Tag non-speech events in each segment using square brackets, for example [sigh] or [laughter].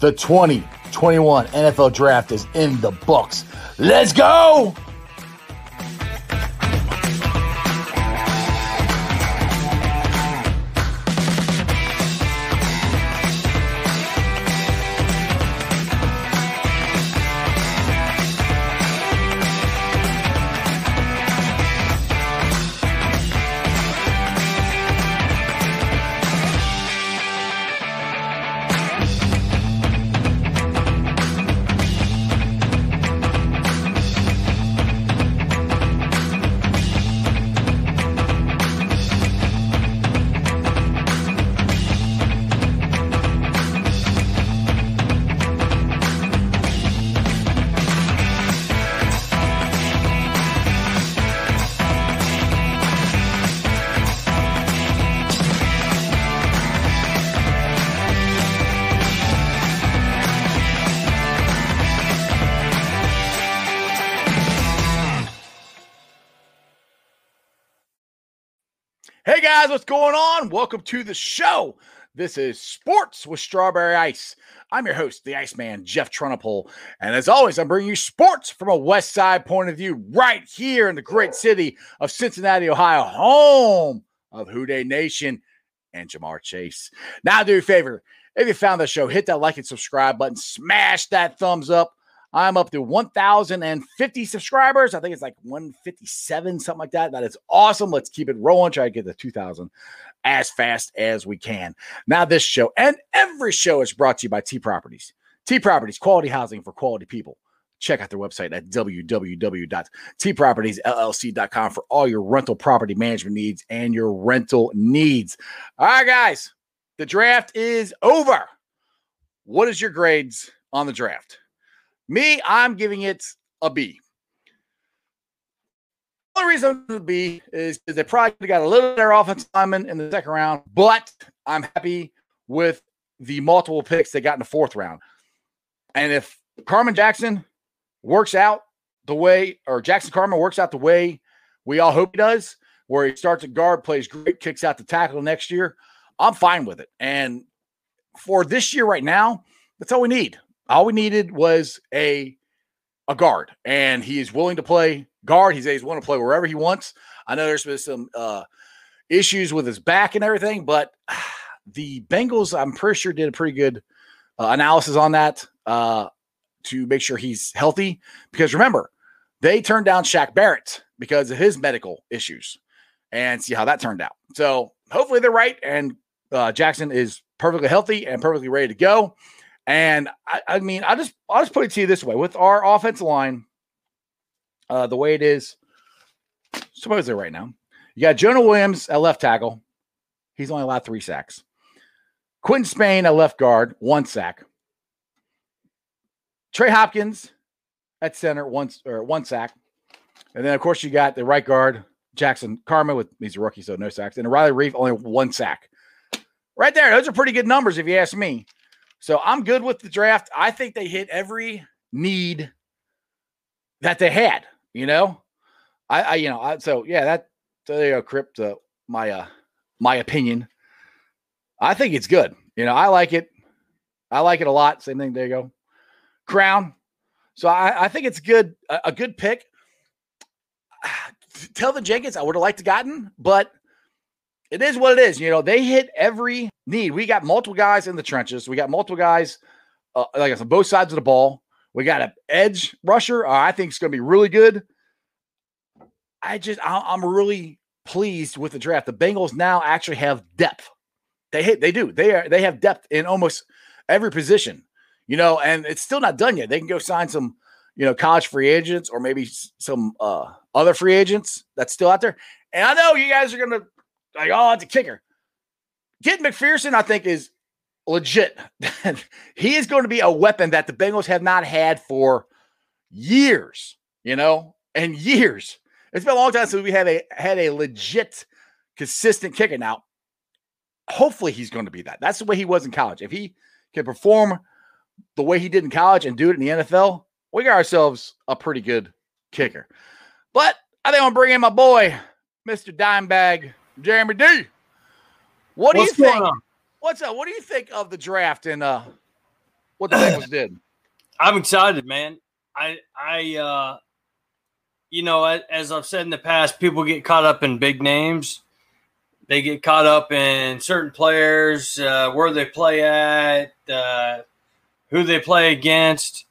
The 2021 NFL Draft is in the books. Let's go! On? Welcome to the show. This is Sports with Strawberry Ice. I'm your host, the Iceman, Jeff Trunapole. And as always, I'm bringing you sports from a West Side point of view right here in the great city of Cincinnati, Ohio, home of Who Dey Nation and Ja'Marr Chase. Now, do a favor. If you found the show, hit that like and subscribe button, smash that thumbs up. I'm up to 1,050 subscribers. I think it's like 157, something like that. That is awesome. Let's keep it rolling. Try to get to 2,000 as fast as we can. Now, this show and every show is brought to you by T Properties. T Properties, quality housing for quality people. Check out their website at www.tpropertiesllc.com for all your rental property management needs and your rental needs. All right, guys, the draft is over. What is your grades on the draft? Me, I'm giving it a B. Only reason would be is they probably got a little better offensive lineman in the second round, but I'm happy with the multiple picks they got in the fourth round. And if Carman Jackson works out the way, or Jackson Carman works out the way we all hope he does, where he starts at guard, plays great, kicks out the tackle next year, I'm fine with it. And for this year right now, that's all we need. All we needed was a a guard, and he is willing to play guard. He's, he's willing to play wherever he wants. I know there's been some uh, issues with his back and everything, but [sighs] the Bengals, I'm pretty sure, did a pretty good uh, analysis on that uh, to make sure he's healthy. Because remember, they turned down Shaq Barrett because of his medical issues, and see how that turned out. So hopefully they're right, and uh, Jackson is perfectly healthy and perfectly ready to go. And I, I, mean, I just I'll just put it to you this way: with our offensive line, uh, the way it is, supposedly right now, you got Jonah Williams at left tackle. He's only allowed three sacks. Quinton Spain at left guard, one sack. Trey Hopkins at center, one or one sack. And then of course you got the right guard, Jackson Carman with he's a rookie, so no sacks. And Riley Reiff only one sack. Right there, those are pretty good numbers if you ask me. So I'm good with the draft. I think they hit every need that they had. You know, I, I you know, I, so yeah, that so there you go, Crypt. Uh, my uh, my opinion. I think it's good. You know, I like it. I like it a lot. Same thing. There you go. Crown. So I, I think it's good. A, a good pick. [sighs] Teven Jenkins, I would have liked to gotten, but it is what it is. You know, they hit every need. We got multiple guys in the trenches. We got multiple guys, uh, like I said, both sides of the ball. We got an edge rusher. Uh, I think it's going to be really good. I just, I, am really pleased with the draft. The Bengals now actually have depth. They hit, they do. They are, they have depth in almost every position. You know, and it's still not done yet. They can go sign some, you know, college free agents or maybe some uh, other free agents that's still out there. And I know you guys are going to like, oh, it's a kicker. Kid McPherson, I think, is legit. [laughs] he is going to be a weapon that the Bengals have not had for years, you know, and years. It's been a long time since we have a had a legit, consistent kicker. Now, hopefully, he's going to be that. That's the way he was in college. If he can perform the way he did in college and do it in the NFL, we got ourselves a pretty good kicker. But I think I'm bringing in my boy, Mr. Dimebag Jeremy D. What do What's you think? On? What's up? What do you think of the draft and uh what the [clears throat] Bengals did. I'm excited, man. I I uh you know, as I've said in the past, people get caught up in big names. They get caught up in certain players, uh, where they play at, uh, who they play against,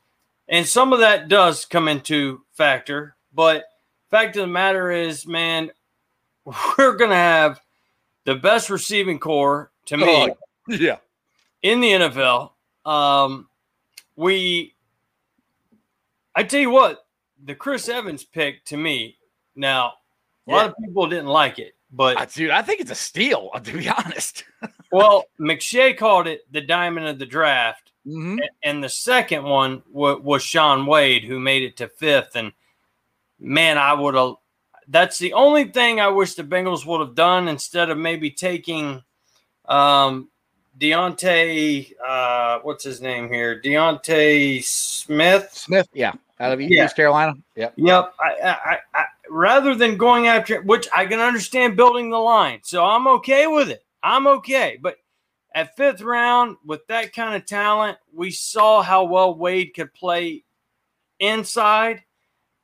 and some of that does come into factor. But fact of the matter is, man, [laughs] we're gonna have the best receiving corps to me, Oh, yeah. in the NFL. Um, we, I tell you what, the Chris Evans pick to me. Now, a lot of people didn't like it, but Uh, dude, I think it's a steal, [laughs] to be honest. [laughs] well, McShay called it the diamond of the draft, Mhm. and the second one wa- was Shaun Wade, who made it to fifth. And man, I would have. That's the only thing I wish the Bengals would have done instead of maybe taking um, D'Ante. Uh, what's his name here? D'Ante Smith. Smith, yeah, out of Yeah. East Carolina. Yep. Yep. I, I, I, I, rather than going after, which I can understand building the line, so I'm okay with it. I'm okay. But at fifth round, with that kind of talent, we saw how well Wade could play inside,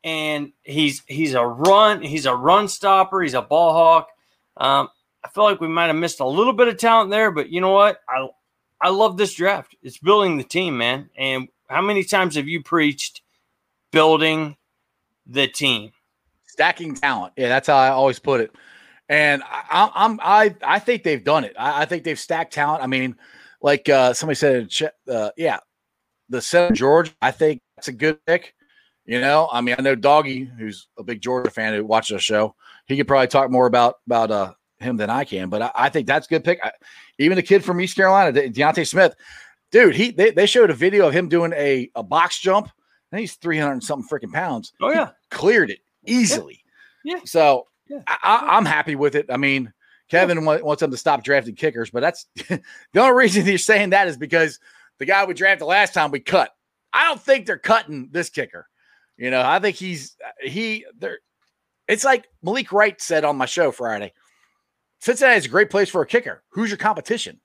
and he's he's a run he's a run stopper. He's a ball hawk. Um, I feel like we might have missed a little bit of talent there, but you know what? I I love this draft. It's building the team, man. And how many times have you preached building the team? stacking talent. Yeah, that's how I always put it. And I, I'm I I think they've done it. I, I think they've stacked talent. I mean, like uh, somebody said, uh, yeah, the center George. I think that's a good pick. You know, I mean, I know Doggy, who's a big Georgia fan who watches the show. He could probably talk more about about uh, him than I can. But I, I think that's a good pick. I, even the kid from East Carolina, De- D'Ante Smith, dude. He they, they showed a video of him doing a a box jump, and he's three hundred something freaking pounds Oh yeah, cleared it easily. Yeah. So Yeah. I, I'm happy with it. I mean, Kevin wa- wants them to stop drafting kickers, but that's [laughs] the only reason you're saying that is because the guy we drafted last time we cut. I don't think they're cutting this kicker. You know, I think he's uh, he. They're. It's like Malik Wright said on my show Friday. Cincinnati is a great place for a kicker. Who's your competition?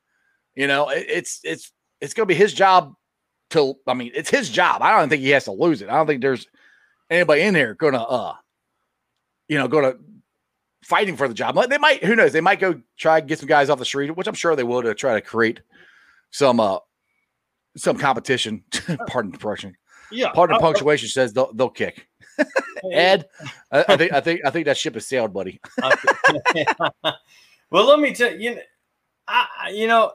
You know, it, it's it's it's going to be his job to. I mean, it's his job. I don't think he has to lose it. I don't think there's anybody in there going to uh you know, go to fighting for the job. They might, who knows? They might go try and get some guys off the street, which I'm sure they will to try to create some uh some competition. [laughs] Pardon the correction. yeah. Pardon the Uh, punctuation says they'll they'll kick. Ed, I, I think I think I think that ship has sailed, buddy. [laughs] [laughs] well, let me tell you, I, you know,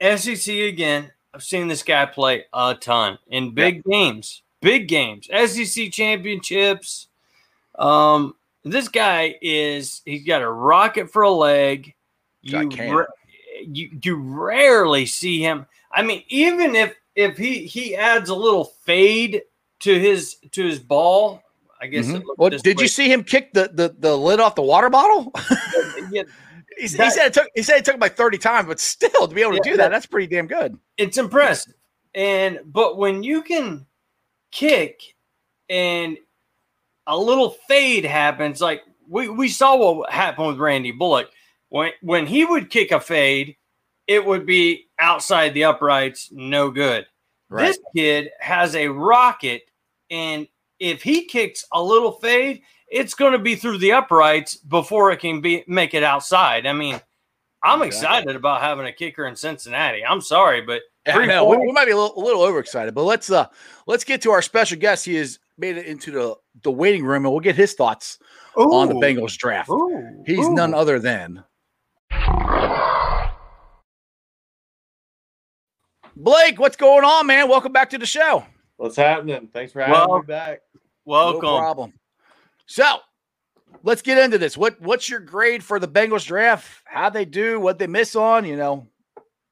SEC again. I've seen this guy play a ton in big games, big games, SEC championships. Um, this guy is he's got a rocket for a leg. You, ra- you you rarely see him. I mean, even if if he he adds a little fade to his to his ball, I guess. Mhm. it Well, did way. you see him kick the the, the lid off the water bottle? Yeah, he, he said it took he said it took him like 30 times, but still to be able to Yeah, do that, that- that's pretty damn good. it's impressive. And but when you can kick and a little fade happens, like we, we saw what happened with Randy Bullock. When when he would kick a fade, it would be outside the uprights, no good. This kid has a rocket, and if he kicks a little fade, it's going to be through the uprights before it can be make it outside. I mean, I'm Exactly. excited about having a kicker in Cincinnati. I'm sorry, but Yeah, I Three know. We, we might be a little, a little overexcited, but let's uh let's get to our special guest. He has made it into the the waiting room, and we'll get his thoughts on the Bengals draft. Ooh, He's ooh. none other than Blake. What's going on, man? Welcome back to the show. What's happening? Thanks for having Well, me back. Welcome. No problem. So let's get into this. What what's your grade for the Bengals draft? How they do? What they miss on? You know,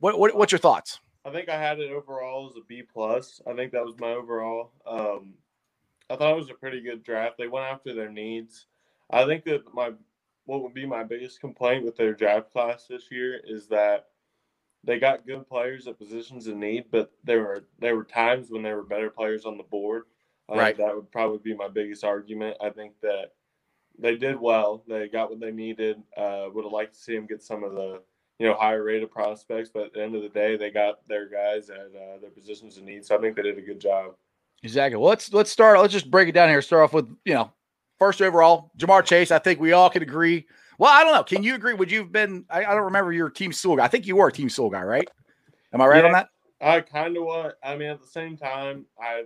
what, what what's your thoughts? I think I had it overall as a B plus. I think that was my overall. Um, I thought it was a pretty good draft. They went after their needs. I think that my what would be my biggest complaint with their draft class this year is that they got good players at positions in need, but there were there were times when there were better players on the board. I Right. that would probably be my biggest argument. I think that they did well. They got what they needed. Uh, would have liked to see them get some of the you know higher rated prospects, but at the end of the day, they got their guys at uh, their positions of need. So I think they did a good job. Exactly. Well, let's let's start. Let's just break it down here. Start off with you know first overall, Ja'Marr Chase. I think we all can agree. Well, I don't know. Can you agree? Would you have been? I, I don't remember your team Sewell guy. I think you were a team Sewell guy, right? Am I right Yeah. on that? I kind of was. I mean, at the same time, I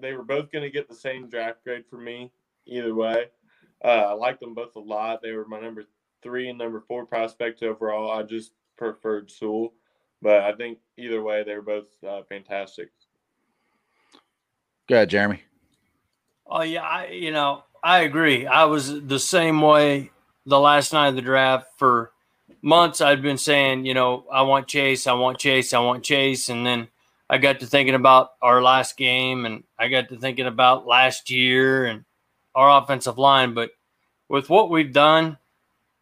they were both going to get the same draft grade for me either way. Uh, I liked them both a lot. They were my number three and number four prospect overall. I just preferred Sewell, but I think either way, they were both uh, fantastic. Go ahead, Jeremy. Oh yeah, I you know I agree. I was the same way the last night of the draft for months. I'd been saying, you know, I want Chase, I want Chase, I want Chase, and then I got to thinking about our last game, and I got to thinking about last year and our offensive line. But with what we've done,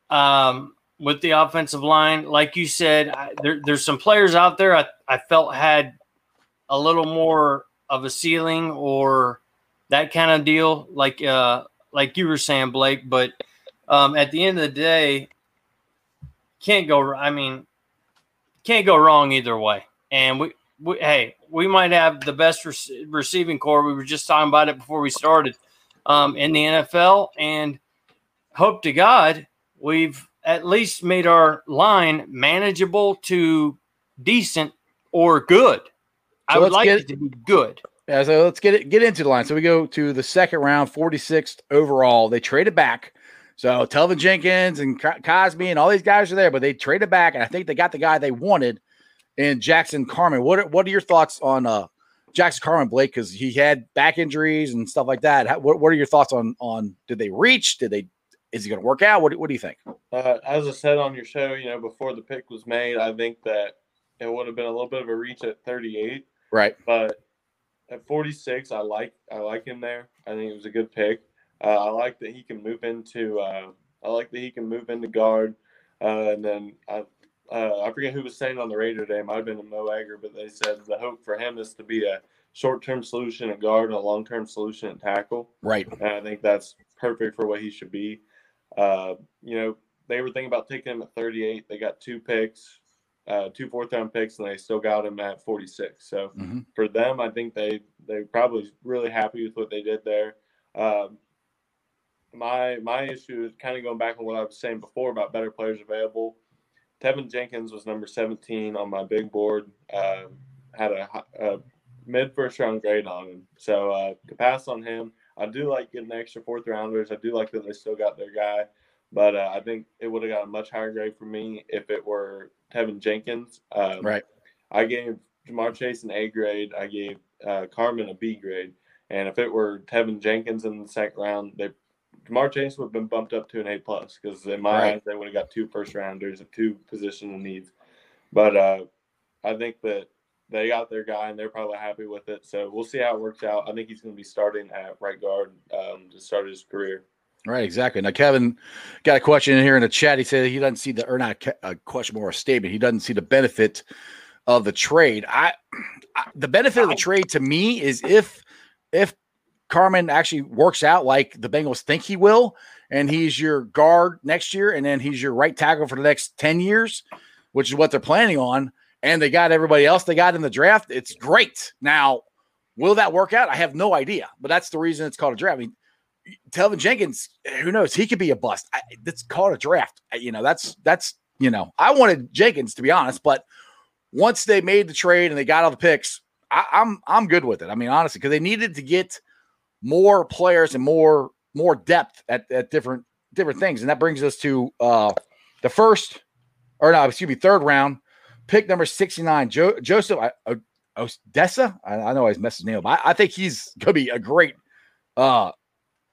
um, with the offensive line, like you said, I, there, there's some players out there I, I felt had a little more of a ceiling or that kind of deal, like uh, like you were saying, Blake. But um, at the end of the day, can't go. I mean, can't go wrong either way. And we, we hey, we might have the best rec- receiving corps. We were just talking about it before we started um, in the NFL, and hope to God we've at least made our line manageable to decent or good. I would like get- it to be good. Yeah, so let's get it get into the line. So we go to the second round, 46th overall. They traded back. So Telvin Jenkins and Cosmi and all these guys are there, but they traded back, and I think they got the guy they wanted in Jackson Carman. What are, what are your thoughts on uh, Jackson Carman, Blake? Because he had back injuries and stuff like that. How, what, what are your thoughts on on did they reach? Did they is he going to work out? What, do- what do you think? Uh, as I said on your show, you know, before the pick was made, I think that it would have been a little bit of a reach at 38. Right. but at 46 i like i like him there i think it was a good pick uh, i like that he can move into uh, i like that he can move into guard uh, and then I, uh, I forget who was saying on the radio today it might have been a mo Egger, but they said the hope for him is to be a short-term solution at guard and a long-term solution at tackle Right. and i think that's perfect for what he should be uh, you know they were thinking about taking him at 38 they got two picks uh, two fourth round picks and they still got him at 46 so hmm for them, I think they they probably really happy with what they did there. Um, my my issue is kind of going back on what I was saying before about better players available. Teven Jenkins was number 17 on my big board. Um had a, a mid first round grade on him, so uh, to pass on him. I do like getting extra fourth rounders. I do like that they still got their guy, but uh, I think it would have got a much higher grade for me if it were Teven Jenkins. Um, Right. I gave Ja'Marr Chase an A grade. I gave uh, Carman a B grade. And if it were Teven Jenkins in the second round, they Ja'Marr Chase would have been bumped up to an A plus because in my Right. eyes they would have got two first rounders and two positional needs. But uh, I think that they got their guy and they're probably happy with it. So we'll see how it works out. I think he's going to be starting at right guard um, to start his career. Right, exactly. Now, Kevin got a question in here in the chat. He said he doesn't see the, or not a question, more a statement. He doesn't see the benefit of the trade. I, I the benefit of the trade to me is if, if Carman actually works out like the Bengals think he will, and he's your guard next year, and then he's your right tackle for the next 10 years, which is what they're planning on, and they got everybody else they got in the draft, it's great. Now, will that work out? I have no idea, but that's the reason it's called a draft. I mean, Telvin Jenkins, who knows? He could be a bust. That's called a draft. You know, that's that's you know, I wanted Jenkins to be honest, but once they made the trade and they got all the picks, I, I'm I'm good with it. I mean, honestly, because they needed to get more players and more more depth at, at different different things, and that brings us to uh the first or no, excuse me, third round pick number sixty nine, jo- Joseph O- Odessa. I, I know I messed his name up. I, I think he's gonna be a great uh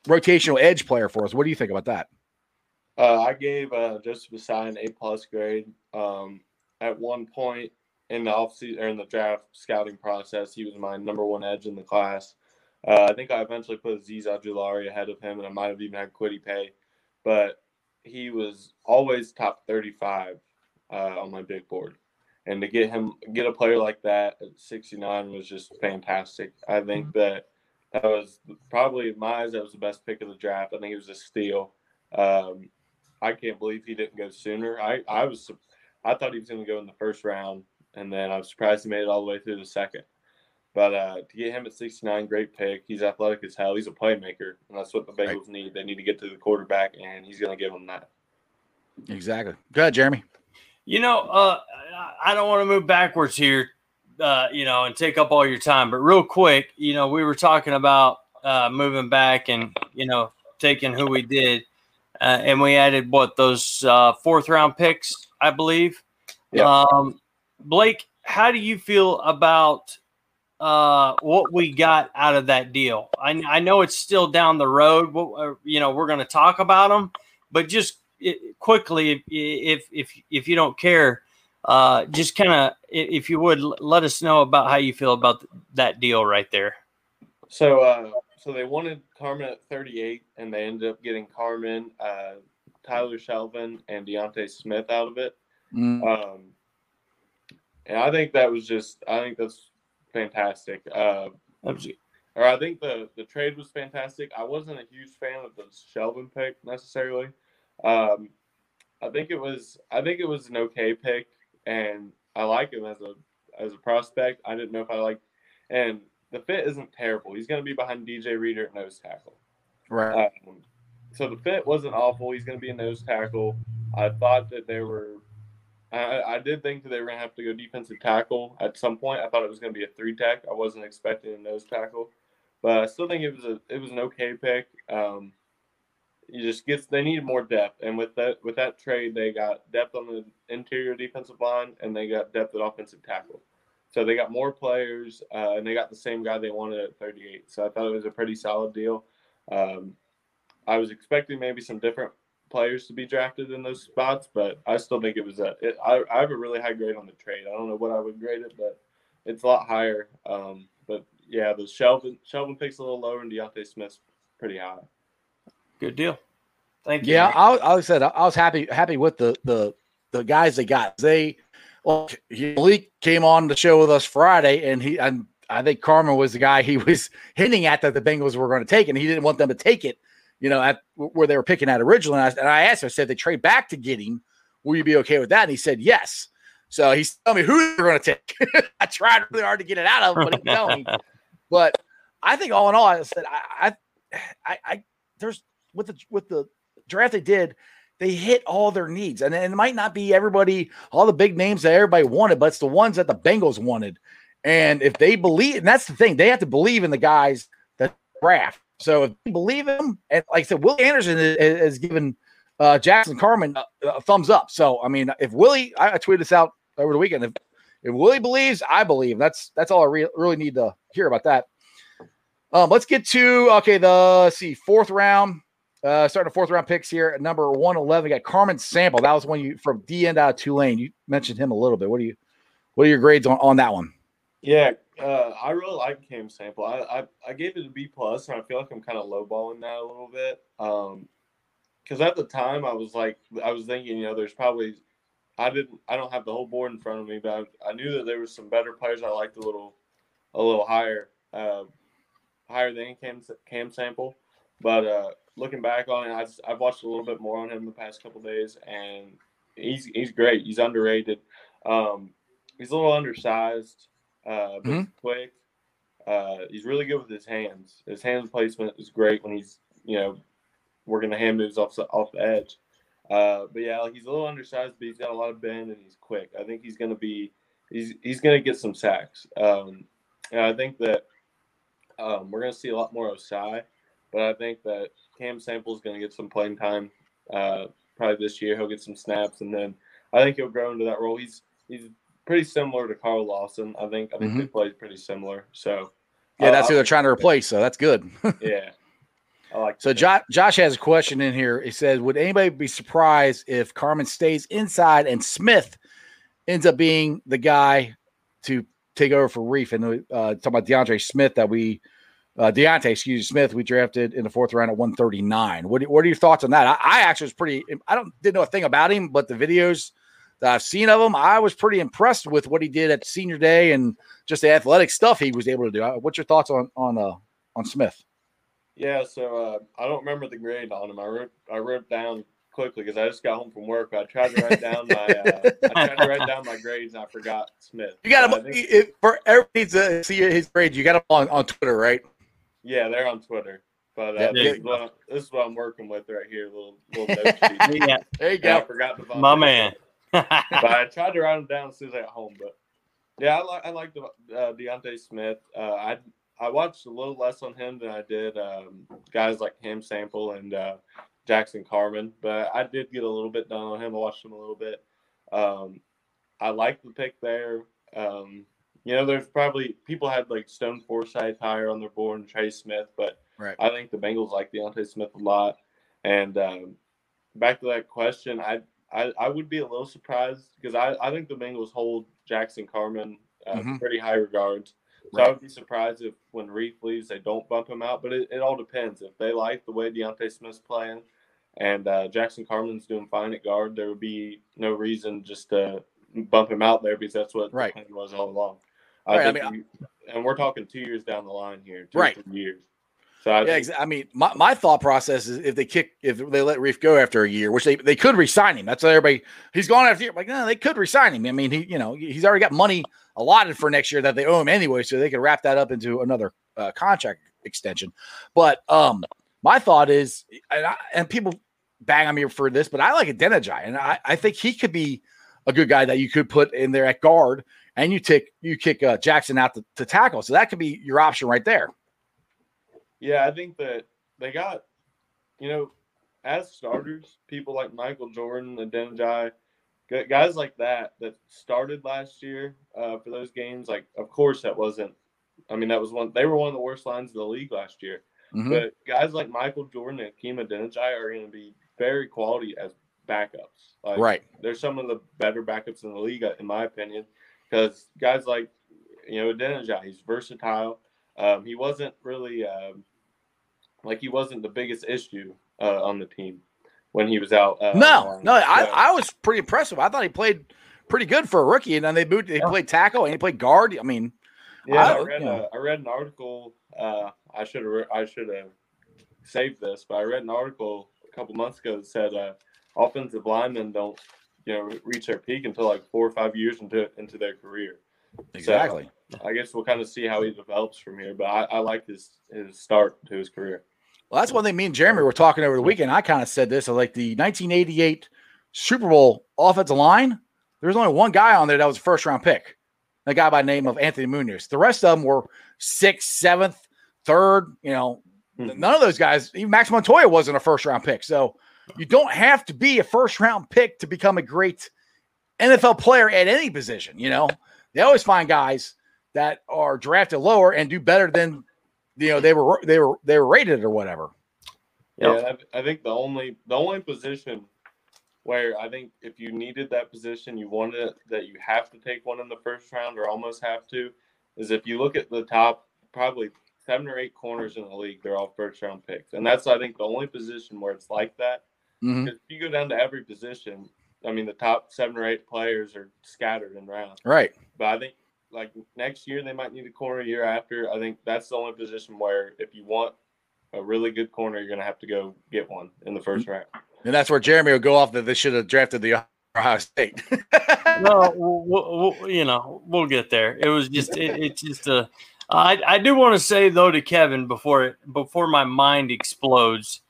rotational edge player for us. What do you think about that? Uh, I gave uh, Joseph Ossai an A plus grade. Um, at one point in the offseason or in the draft scouting process, he was my number one edge in the class. Uh, I think I eventually put Azeez Ojulari ahead of him, and I might have even had Kwity Paye, but he was always top 35 uh, on my big board. And to get him, get a player like that at 69 was just fantastic. I think that that was probably, in my eyes, that was the best pick of the draft. I think it was a steal. Um, I can't believe he didn't go sooner. I, I was I thought he was going to go in the first round, and then I was surprised he made it all the way through the second. But uh, to get him at 69, great pick. He's athletic as hell. He's a playmaker, and that's what the Bengals right. need. They need to get to the quarterback, and he's going to give them that. Exactly. Go ahead, Jeremy. You know, uh, I don't want to move backwards here, uh, you know, and take up all your time, but real quick, you know, we were talking about uh, moving back and, you know, taking who we did. Uh, and we added what those uh, fourth round picks, I believe. Yeah. Um, Blake, how do you feel about uh, what we got out of that deal. I, I know it's still down the road. Uh, you know, we're going to talk about them, but just it, quickly, if if if you don't care, uh, just kind of if you would let us know about how you feel about that deal right there. So, uh, so they wanted Carman at 38, and they ended up getting Carman, uh, Tyler Shelvin, and D'Ante Smith out of it. Mm. Um, and I think that was just, I think that's fantastic. Uh, or I think the the trade was fantastic. I wasn't a huge fan of the Shelvin pick necessarily. Um, I think it was I think it was an okay pick, and I like him as a as a prospect. I didn't know if I like, and the fit isn't terrible. He's going to be behind DJ Reader at nose tackle. Right. Um, so the fit wasn't awful. He's going to be a nose tackle. I thought that they were I, I did think that they were going to have to go defensive tackle at some point. I thought it was going to be a three tech. I wasn't expecting a nose tackle, but I still think it was a it was an okay pick. Um, you just gets they needed more depth, and with that with that trade, they got depth on the interior defensive line, and they got depth at offensive tackle. So they got more players, uh, and they got the same guy they wanted at 38. So I thought it was a pretty solid deal. Um, I was expecting maybe some different players to be drafted in those spots, but I still think it was a. It, I, I have a really high grade on the trade. I don't know what I would grade it, but it's a lot higher. Um, but yeah, the Shelvin Shelvin picks a little lower, and D'Ante Smith's pretty high. Good deal. Thank you. Yeah, I, I said I was happy happy with the the the guys they got. They well, Malik came on the show with us Friday, and he and I think Carman was the guy he was [laughs] hinting at that the Bengals were going to take, and he didn't want them to take it you know, at where they were picking at originally. And I, and I asked him, I said, they trade back to get him. Will you be okay with that? And he said, yes. So he's telling me who they're going to take. [laughs] I tried really hard to get it out of him, but he me. [laughs] But I think all in all, I said, I, I, I, there's with the with the draft they did, they hit all their needs, and, and it might not be everybody, all the big names that everybody wanted, but it's the ones that the Bengals wanted. And if they believe, and that's the thing, they have to believe in the guys that draft. So if you believe him, and like I said, Willie Anderson has given uh, Jackson Carman a, a, thumbs up. So I mean, if Willie, I, I tweeted this out over the weekend. If if Willie believes, I believe. That's that's all I re- really need to hear about that. Um, let's get to okay. The see fourth round. Uh, starting fourth round picks here at number one eleven. Got Carman Sample. That was one you from D end out of Tulane. You mentioned him a little bit. What do you what are your grades on, on that one? Yeah, uh, I really like Cam Sample. I, I, I gave it a B plus, and I feel like I'm kind of lowballing that a little bit. Um, because at the time I was like, I was thinking, you know, there's probably, I didn't, I don't have the whole board in front of me, but I, I knew that there was some better players I liked a little, a little higher, uh, higher than Cam Cam Sample. But uh, looking back on it, I just, I've watched a little bit more on him the past couple days, and he's he's great. He's underrated. Um, he's a little undersized uh, but mm-hmm. quick. Uh, he's really good with his hands. His hand placement is great when he's you know working the hand moves off the, off the edge. Uh, but yeah, like he's a little undersized, but he's got a lot of bend and he's quick. I think he's going to be he's he's going to get some sacks. Um, and I think that um, we're going to see a lot more Ossai, but I think that Cam Sample is going to get some playing time. Uh, probably this year he'll get some snaps, and then I think he'll grow into that role. He's he's pretty similar to Carl Lawson. I think I think mm-hmm. they played pretty similar. So yeah, that's uh, who they're trying to replace. So that's good. [laughs] yeah. I like so Josh, Josh has a question in here. He says, "Would anybody be surprised if Carman stays inside and Smith ends up being the guy to take over for Reiff?" And uh, talking about DeAndre Smith that we, uh, D'Ante, excuse me, Smith, we drafted in the fourth round at one thirty nine. What what are your thoughts on that? I, I actually was pretty. I don't didn't know a thing about him, but the videos that I've seen of him, I was pretty impressed with what he did at senior day and just the athletic stuff he was able to do. Uh, what's your thoughts on on uh, on Smith? Yeah, so uh, I don't remember the grade on him. I wrote I wrote down quickly because I just got home from work. I tried to write down my uh, I tried to write down my grades and I forgot Smith. You got So I him think- it- for everybody to see his grades. You got him on, on Twitter, right? yeah, they're on Twitter. But uh, Yeah, this, is what, this is what I'm working with right here. Little little note sheet. [laughs] yeah, There you Yeah, I go. forgot the my man. But I [laughs] tried to write them down as soon as I got home. But yeah, I like I like the uh, D'Ante Smith. Uh, I I watched a little less on him than I did um, guys like Cam Sample and uh, Jackson Carman, but I did get a little bit done on him. I watched him a little bit. Um, I like the pick there. Um, you know, there's probably people had like Stone Forsythe higher on their board and Trey Smith, but Right. I think the Bengals like D'Ante Smith a lot. And um, back to that question, I I, I would be a little surprised because I, I think the Bengals hold Jackson Carman uh, Mhm. pretty high regards. So Right. I would be surprised if when Reiff leaves, they don't bump him out. But it, it all depends. If they like the way D'Ante Smith's playing and uh, Jackson Carman's doing fine at guard, there would be no reason just to bump him out there because that's what Right. the plan was all along. Right, I mean, we- and we're talking two years down the line here, two Right. years. So I Yeah, I mean, my, my thought process is if they kick, if they let Reiff go after a year, which they, they could resign him. That's what everybody. He's gone after year. Like, no, they could resign him. I mean, he, you know, he's already got money allotted for next year that they owe him anyway, so they could wrap that up into another uh, contract extension. But um, my thought is, and, I, and people bang on me for this, but I like Adeniji, and I, I think he could be a good guy that you could put in there at guard, and you take you kick uh, Jackson out to, to tackle. So that could be your option right there. Yeah, I think that they got, you know, as starters, people like Michael Jordan, Adeniji, gu- guys like that that started last year uh, for those games. Like, of course, that wasn't. I mean, that was one. They were one of the worst lines of the league last year. Mhm. But guys like Michael Jordan and Hakeem Adeniji are going to be very quality as backups. Like, right. they're some of the better backups in the league, in my opinion, because guys like you know Adeniji, he's versatile. Um, he wasn't really um, like he wasn't the biggest issue uh, on the team when he was out. Uh, No, no, I, So, I was pretty impressive. I thought he played pretty good for a rookie, and then they moved. He Yeah. played tackle and he played guard. I mean, yeah, I, I- read you know. uh, read an article. Uh, I should have I should have saved this, but I read an article a couple months ago that said uh, offensive linemen don't you know reach their peak until like four or five years into into their career. exactly. I guess we'll kind of see how he develops from here. But I, I like his his start to his career. Well, that's one thing. Me and Jeremy were talking over the weekend. I kind of said this. I like the 1988 Super Bowl offensive line. There was only one guy on there that was a first round pick. A guy by the name of Anthony Munoz. The rest of them were sixth, seventh, third. You know, Mhm. none of those guys. Even Max Montoya wasn't a first round pick. So you don't have to be a first round pick to become a great NFL player at any position. You know, they always find guys that are drafted lower and do better than you know they were they were they were rated or whatever. Yep. Yeah, I, I think the only the only position where I think if you needed that position, you wanted it, that you have to take one in the first round or almost have to, is if you look at the top probably seven or eight corners in the league, they're all first round picks, and that's I think the only position where it's like that. Mhm. Because if you go down to every position, I mean the top seven or eight players are scattered in rounds. Right. But I think like next year they might need a corner. Year after, I think that's the only position where if you want a really good corner, you're gonna have to go get one in the first round. And that's where Jeremy will go off that they should have drafted the Ohio State. [laughs] well, we'll, we'll, you know, we'll get there. It was just, it, it's just a. I, I do want to say though to Kevin before it, before my mind explodes,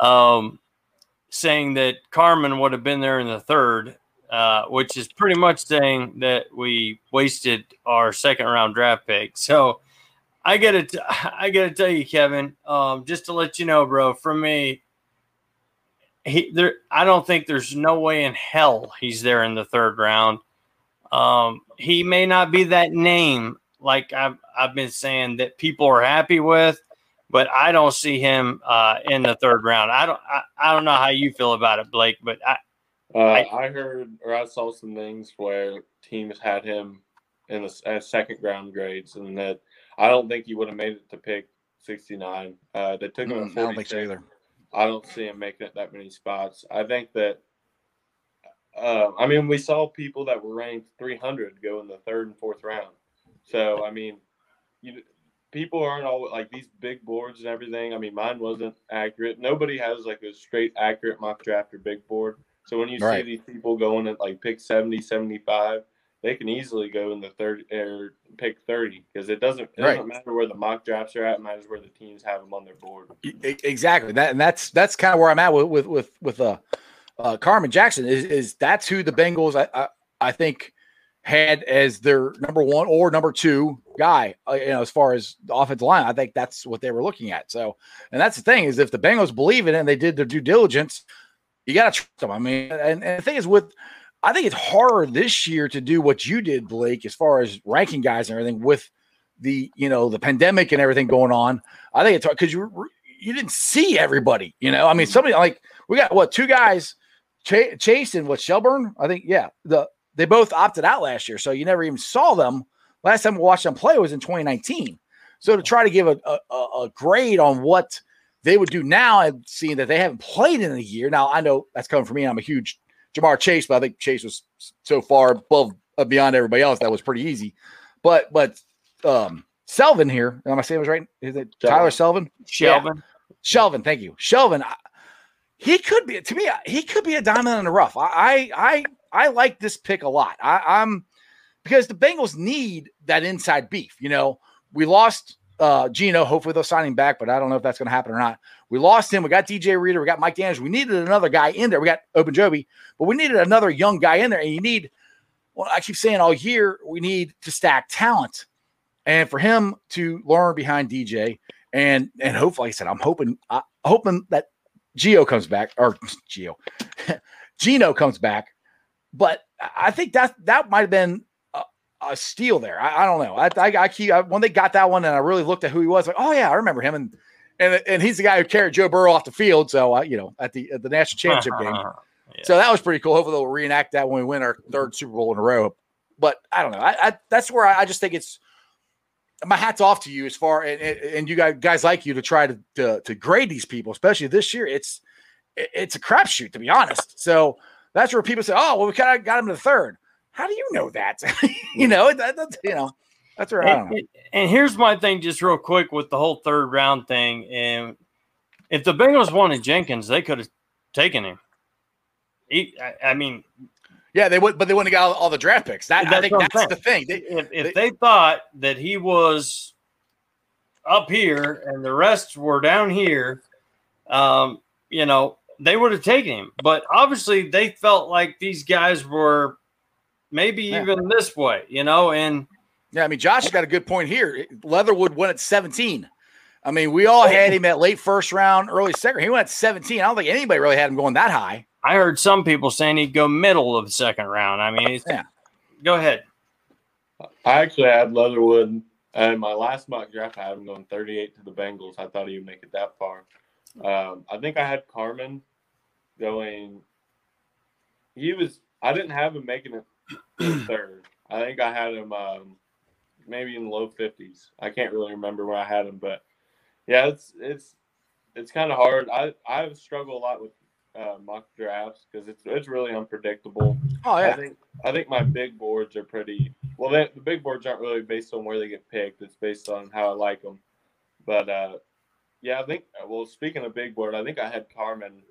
um, saying that Carman would have been there in the third, uh, which is pretty much saying that we wasted our second round draft pick. So I gotta, t- [laughs] I gotta tell you, Kevin, um, just to let you know, bro, from me, he there I don't think there's no way in hell he's there in the third round. Um, he may not be that name like I've I've been saying that people are happy with, but I don't see him uh, in the third round. I don't I, I don't know how you feel about it, Blake, but I, Uh, I- I, heard or I saw some things where teams had him in the as second round grades, and that I don't think he would have made it to pick 69. Uh, they took him Mm, I don't think so either. I don't see him making it that many spots. I think that. Uh, I mean, we saw people that were ranked 300 go in the third and fourth round. So I mean, you people aren't all like these big boards and everything. I mean, mine wasn't accurate. Nobody has like a straight accurate mock draft or big board. So when you Right. see these people going at like pick 70, 75, they can easily go in the third or pick 30 because it doesn't it Right. doesn't matter where the mock drafts are at, it matters where the teams have them on their board. Exactly. That and that's that's kind of where I'm at with with with with uh, uh Carman Jackson is is that's who the Bengals I I, I think had as their number one or number two guy. Uh, you know, as far as the offensive line, I think that's what they were looking at. So, and that's the thing is if the Bengals believe in it and they did their due diligence, you got to trust them. I mean, and, and the thing is with. I think it's harder this year to do what you did, Blake, as far as ranking guys and everything with the you know the pandemic and everything going on. I think it's because you you didn't see everybody. You know, I mean, somebody like we got what two guys, Ch- Chase and what Shelburne. I think yeah, the they both opted out last year, so you never even saw them. Last time we watched them play was in 2019. So to try to give a, a, a grade on what they would do now and seeing that they haven't played in a year. Now I know that's coming from me. I'm a huge Ja'Marr Chase, but I think Chase was so far above uh, beyond everybody else that was pretty easy. But but um Selvin here, am I saying was right? Is it Tyler Selvin? Shelvin. Shelvin, thank you. Shelvin, I- he could be to me. He could be a diamond in the rough. I I I, I like this pick a lot. I, I'm because the Bengals need that inside beef. You know, we lost uh Geno. Hopefully they'll sign him back, but I don't know if that's going to happen or not. We lost him. We got DJ Reader. We got Mike Daniels. We needed another guy in there. We got Open Joby, but we needed another young guy in there. And you need, well, I keep saying all year, we need to stack talent. And for him to learn behind DJ, and and hopefully, like I said, I'm hoping, I hoping that Geo comes back or [laughs] Geo, [laughs] Geno comes back. But I think that that might have been a, steal there. I, I don't know. I, I, I keep I, when they got that one, and I really looked at who he was. Like, oh yeah, I remember him, and and and he's the guy who carried Joe Burrow off the field. So uh, you know, at the at the national championship game. Yeah. So that was pretty cool. Hopefully they'll reenact that when we win our third Super Bowl in a row. But I don't know. I, I that's where I, I just think it's my hats off to you as far and, and and you guys guys like you to try to, to to grade these people, especially this year. It's it's a crapshoot to be honest. So that's where people say, "Oh, well, we kind of got him to the third. How do you know that? [laughs] you know, that, that's you know, that's where And, and- here's my thing, just real quick, with the whole third round thing. And if the Bengals wanted Jenkins, they could have taken him. He, I, I mean, Yeah, they would, but they wouldn't have got all, all the draft picks. That I That's think what I'm the thing. They, if, if They- they thought that he was up here and the rest were down here, um, you know, they would have taken him. But obviously, they felt like these guys were maybe Yeah. even this way, you know, and Yeah, I mean, Josh has got a good point here. Leatherwood went at 17. I mean, we all had him at late first round, early second. He went at 17. I don't think anybody really had him going that high. I heard some people saying he'd go middle of the second round. I mean, it's, Yeah. go ahead. I actually had Leatherwood in my last mock draft. I had him going 38 to the Bengals. I thought he would make it that far. Um, I think I had Carman going. He was. I didn't have him making it to third. I think I had him um, maybe in the low 50s. I can't really remember where I had him, but yeah, it's it's it's kind of hard. I I struggle a lot with uh, mock drafts because it's it's really unpredictable. Oh, yeah. I think I think my big boards are pretty well. They, the big boards aren't really based on where they get picked. It's based on how I like them. But uh, yeah, I think. Well, speaking of big board, I think I had Carman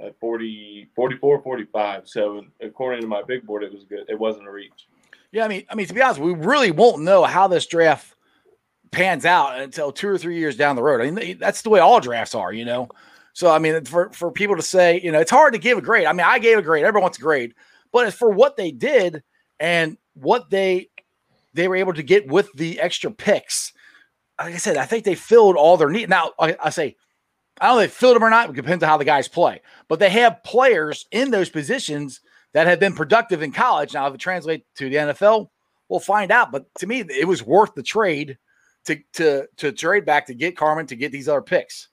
at 40, 44, 45. So according to my big board, it was good. It wasn't a reach. Yeah, I mean, I mean, to be honest, we really won't know how this draft pans out until two or three years down the road. I mean, that's the way all drafts are, you know. So, I mean, for for people to say, you know, it's hard to give a grade. I mean, I gave a grade. Everyone wants a grade, but for what they did and what they they were able to get with the extra picks. Like I said, I think they filled all their need. Now, I, I say, I don't know if they filled them or not. It depends on how the guys play. But they have players in those positions that have been productive in college. Now, if it translates to the NFL, we'll find out. But to me, it was worth the trade to to to trade back to get Carman to get these other picks.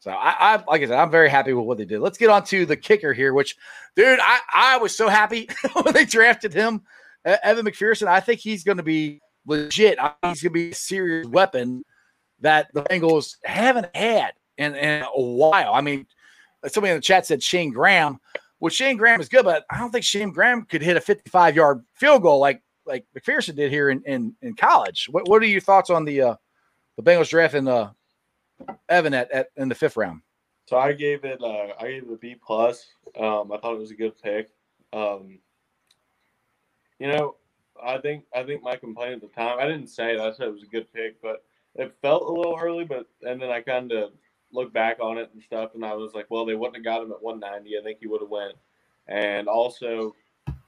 So I, I like I said, I'm very happy with what they did. Let's get on to the kicker here, which, dude, I I was so happy [laughs] when they drafted him, Evan McPherson. I think he's going to be legit. He's going to be a serious weapon that the Bengals haven't had in, in a while. I mean, somebody in the chat said Shayne Graham. Well, Shayne Graham is good, but I don't think Shayne Graham could hit a 55 yard field goal like like McPherson did here in in, in college. What what are your thoughts on the uh the Bengals drafting uh, Evan at, at in the fifth round. So I gave it uh, I gave it a B plus. Um, I thought it was a good pick. Um, you know, I think I think my complaint at the time I didn't say it. I said it was a good pick, but it felt a little early. But and then I kind of looked back on it and stuff, and I was like, well, they wouldn't have got him at 190. I think he would have went. And also,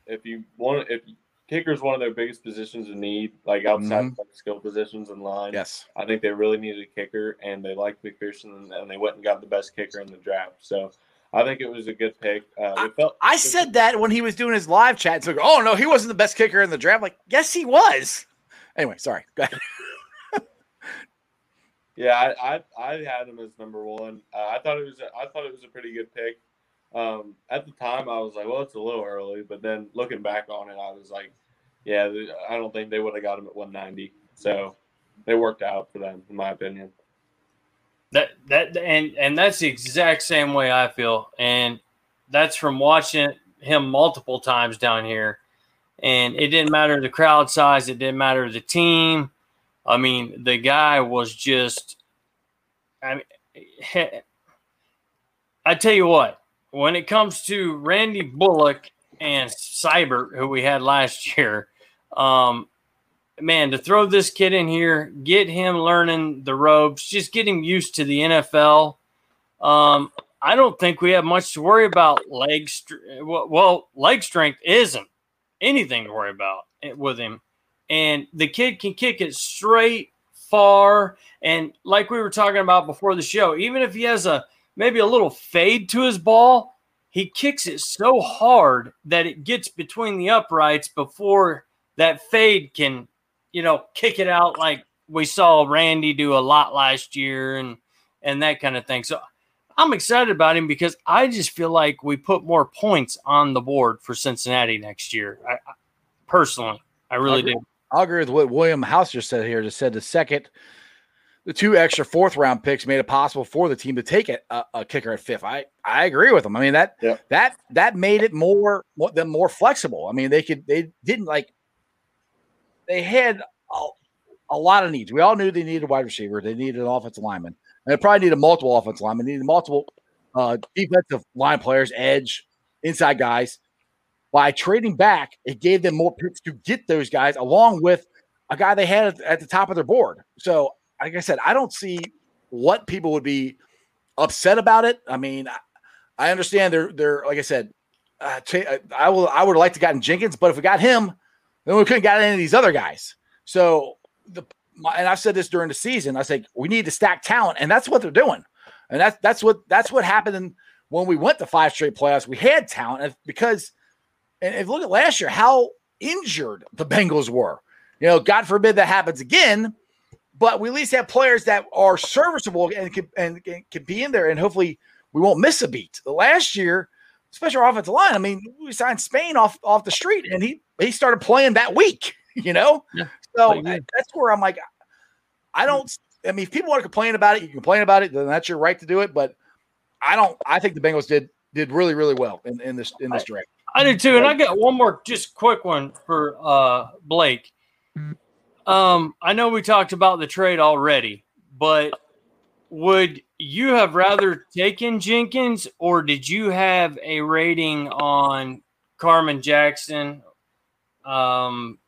if you want, if kicker is one of their biggest positions in need, like outside Mhm. of skill positions in line. Yes. I think they really needed a kicker, and they liked McPherson, and, they went and got the best kicker in the draft. So I think it was a good pick. Uh, it felt, I said that when he was doing his live chat. So, oh no, he wasn't the best kicker in the draft. Like, yes, he was. Anyway, sorry. Yeah, I, I I had him as number one. Uh, I thought it was a, I thought it was a pretty good pick. Um, at the time, I was like, well, it's a little early, but then looking back on it, I was like, yeah, I don't think they would have got him at 190. So it worked out for them, in my opinion. That that and and that's the exact same way I feel, and that's from watching him multiple times down here. And it didn't matter the crowd size, it didn't matter the team. I mean, the guy was just. I mean, I tell you what, when it comes to Randy Bullock and Seibert, who we had last year, um, man, to throw this kid in here, get him learning the ropes, just get him used to the NFL. Um, I don't think we have much to worry about leg. Str- well, well, leg strength isn't anything to worry about with him, and the kid can kick it straight, far, and like we were talking about before the show, even if he has a maybe a little fade to his ball, he kicks it so hard that it gets between the uprights before that fade can you know, kick it out like we saw Randy do a lot last year and and that kind of thing. So I'm excited about him because I just feel like we put more points on the board for Cincinnati next year. I, I personally, I really agree. do. I'll agree with what William House just said here. Just said the second, the two extra fourth round picks made it possible for the team to take a, a, a kicker at fifth. I I agree with them. I mean that Yeah. that that made it more more- them more flexible. I mean they could they didn't like they had a, a lot of needs. We all knew they needed a wide receiver. They needed an offensive lineman. And they probably needed multiple offensive linemen. They needed multiple uh, defensive line players, edge, inside guys. By trading back, it gave them more picks to get those guys, along with a guy they had at, the top of their board. So, like I said, I don't see what people would be upset about it. I mean, I, understand they're they're like I said, uh, cha- I will I would have liked to gotten Jenkins, but if we got him, then we couldn't got any of these other guys. So the my, and I've said this during the season. I say we need to stack talent, and that's what they're doing. And that's that's what that's what happened when we went to five straight playoffs. We had talent because, and if you look at last year, how injured the Bengals were. You know, God forbid that happens again, but we at least have players that are serviceable and can and, and can be in there, and hopefully we won't miss a beat. The last year, especially our offensive line. I mean, we signed Spain off off the street, and he he started playing that week. [laughs] You know, Yeah. so yeah. that's where I'm like, I don't. I mean, if people want to complain about it, you complain about it. Then that's your right to do it. But I don't. I think the Bengals did did really really well in, in this in this draft. I do too, and I got one more just quick one for uh, Blake. Um, I know we talked about the trade already, but would you have rather taken Jenkins, or did you have a rating on Carman Jackson, um,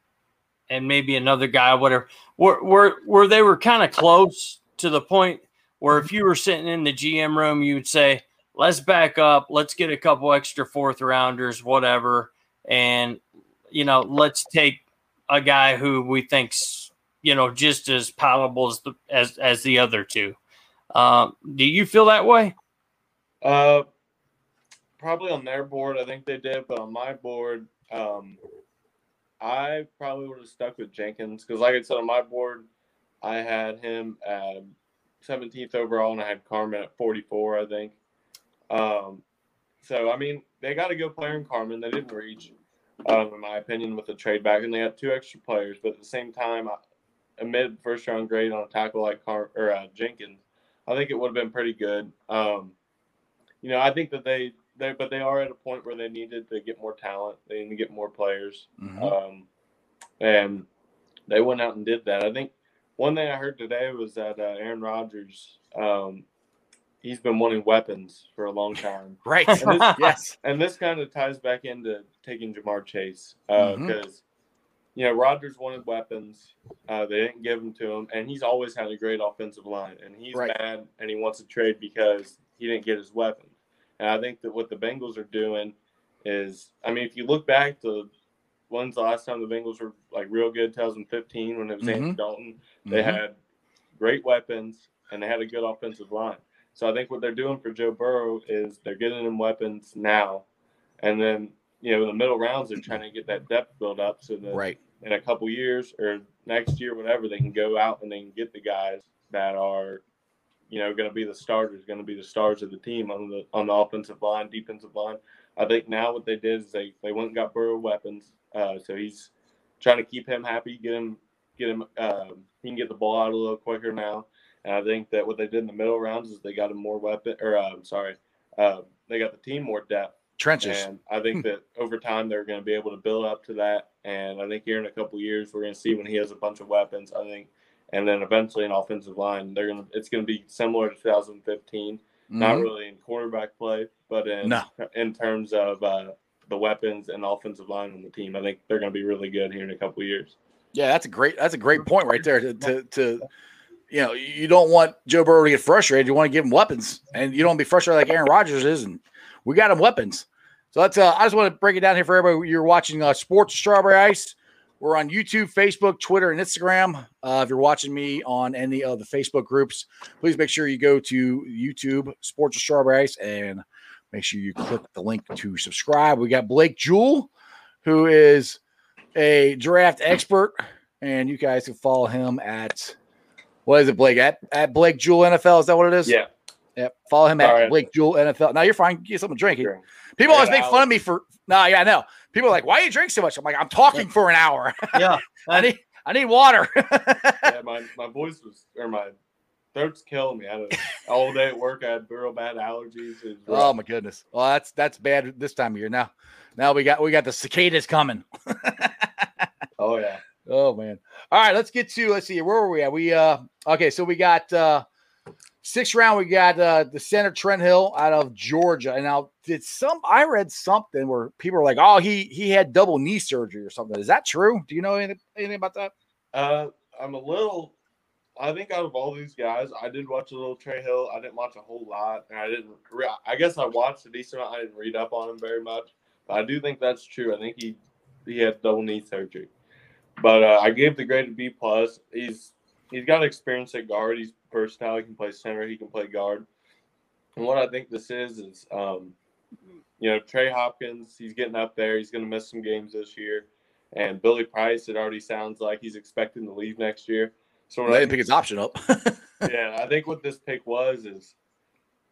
and maybe another guy, whatever, where where where they were kind of close to the point where if you were sitting in the GM room, you would say, let's back up, let's get a couple extra fourth rounders, whatever, and you know, let's take a guy who we think's you know just as palatable as the as as the other two. Um, do you feel that way? Uh, probably on their board, I think they did, but on my board, um, I probably would have stuck with Jenkins because, like I said, on my board, I had him at 17th overall, and I had Carman at 44, I think. Um, so I mean, they got a good player in Carman. They didn't reach, um, in my opinion, with the trade back, and they had two extra players. But at the same time, a mid first round grade on a tackle like Car- or uh, Jenkins, I think it would have been pretty good. Um, you know, I think that they they but they are at a point where they needed to get more talent. They need to get more players. Mhm. Um, and they went out and did that. I think one thing I heard today was that uh, Aaron Rodgers, um, he's been wanting weapons for a long time. [laughs] Right. And this, [laughs] yes. and this kind of ties back into taking Ja'Marr Chase because Mhm. you know Rodgers wanted weapons, uh, they didn't give them to him, and he's always had a great offensive line, and he's Right. mad and he wants to trade because he didn't get his weapons. And I think that what the Bengals are doing is, I mean, if you look back to when's the last time the Bengals were like real good, 2015 when it was Andy Mhm. Dalton, they Mhm. had great weapons and they had a good offensive line. So I think what they're doing for Joe Burrow is they're getting him weapons now, and then you know in the middle rounds they're trying to get that depth built up so that right. in a couple years or next year, whatever, they can go out and they can get the guys that are, you know, going to be the starters, going to be the stars of the team on the on the offensive line, defensive line. I think now what they did is they they went and got Burrow weapons, uh, so he's trying to keep him happy, get him get him um, he can get the ball out a little quicker now. And I think that what they did in the middle rounds is they got him more weapon, or uh, I'm sorry, uh, they got the team more depth. Trenches. And I think that over time they're going to be able to build up to that. And I think here in a couple years we're going to see when he has a bunch of weapons. I think, and then eventually an offensive line, they're going to. It's going to be similar to 2015. Not Mhm. really in quarterback play, but in No. in terms of uh, the weapons and offensive line on the team. I think they're going to be really good here in a couple years. Yeah, that's a great that's a great point right there. To, to to you know, you don't want Joe Burrow to get frustrated. You want to give him weapons, and you don't want to be frustrated like Aaron Rodgers is. And we got him weapons. So that's uh, I just want to break it down here for everybody. You're watching uh, Sports Strawberry Ice. We're on YouTube, Facebook, Twitter, and Instagram. Uh, if you're watching me on any of the Facebook groups, please make sure you go to YouTube, Sports Strawberry Ice, and make sure you click the link to subscribe. We got Blake Jewell, who is a draft expert, and you guys can follow him at what is it, Blake? At at Blake Jewel NFL. Is that what it is? Yeah, Yep. Follow him Sorry. at Blake Jewel NFL. Now you're fine. Get something to drink. sure. People I always got make fun of me for no, yeah, I know. People are like, why you drink so much? I'm like, I'm talking for an hour. [laughs] yeah. I need I need water. [laughs] yeah, my, my voice was or my throat's killing me. I had a, [laughs] all day at work. I had real bad allergies. It oh my goodness. Well, that's that's bad this time of year. Now, now we got we got the cicadas coming. oh yeah. Oh man. All right, let's get to let's see where were we at? We uh okay, so we got uh sixth round, we got uh the center Trey Hill out of Georgia. And now did some I read something where people were like, Oh, he he had double knee surgery or something. Is that true? Do you know anything, anything about that? Uh, I'm a little. I think out of all these guys, I did watch a little Trey Hill. I didn't watch a whole lot, and I didn't. Re- I guess I watched a decent amount. I didn't read up on him very much, but I do think that's true. I think he he had double knee surgery, but uh, I gave the grade a B plus. He's he's got experience at guard. He's versatile. He can play center. He can play guard. And what I think this is is, um, you know, Trey Hopkins. He's getting up there. He's going to miss some games this year. And Billy Price, it already sounds like he's expecting to leave next year. So They I didn't pick his option up. [laughs] yeah, I think what this pick was is,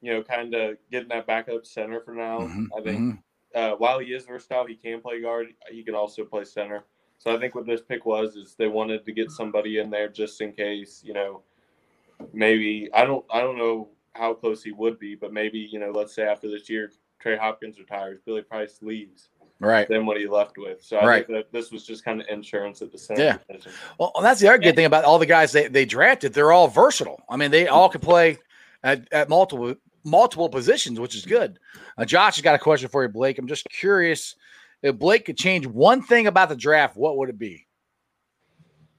you know, kind of getting that backup center for now. Mhm, I think mhm. uh, while he is versatile, he can play guard. He can also play center. So I think what this pick was is they wanted to get somebody in there just in case, you know, maybe I don't I don't know how close he would be, but maybe you know, let's say after this year, Trey Hopkins retires, Billy Price leaves, Right. then what are you left with? So I Right. think that this was just kind of insurance at the center Yeah. position. Well, that's the other good thing about all the guys they, they drafted. They're all versatile. I mean, they all can play at, at multiple multiple positions, which is good. Uh, Josh has got a question for you, Blake. I'm just curious if Blake could change one thing about the draft, what would it be?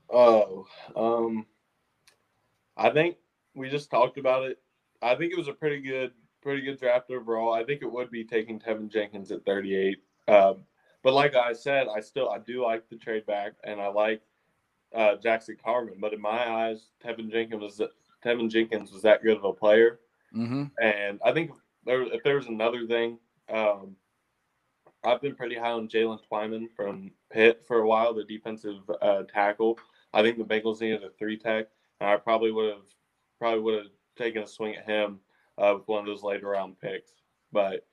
Oh, um, I think we just talked about it. I think it was a pretty good, pretty good draft overall. I think it would be taking Teven Jenkins at 38. Um, but like I said, I still I do like the trade back, and I like uh, Jackson Carman. But in my eyes, Teven Jenkins was Teven Jenkins was that good of a player, Mm-hmm. and I think there, if there was another thing, um, I've been pretty high on Jalen Twyman from Pitt for a while, the defensive uh, tackle. I think the Bengals needed a three tech, and I probably would have probably would have taken a swing at him uh, with one of those later round picks. But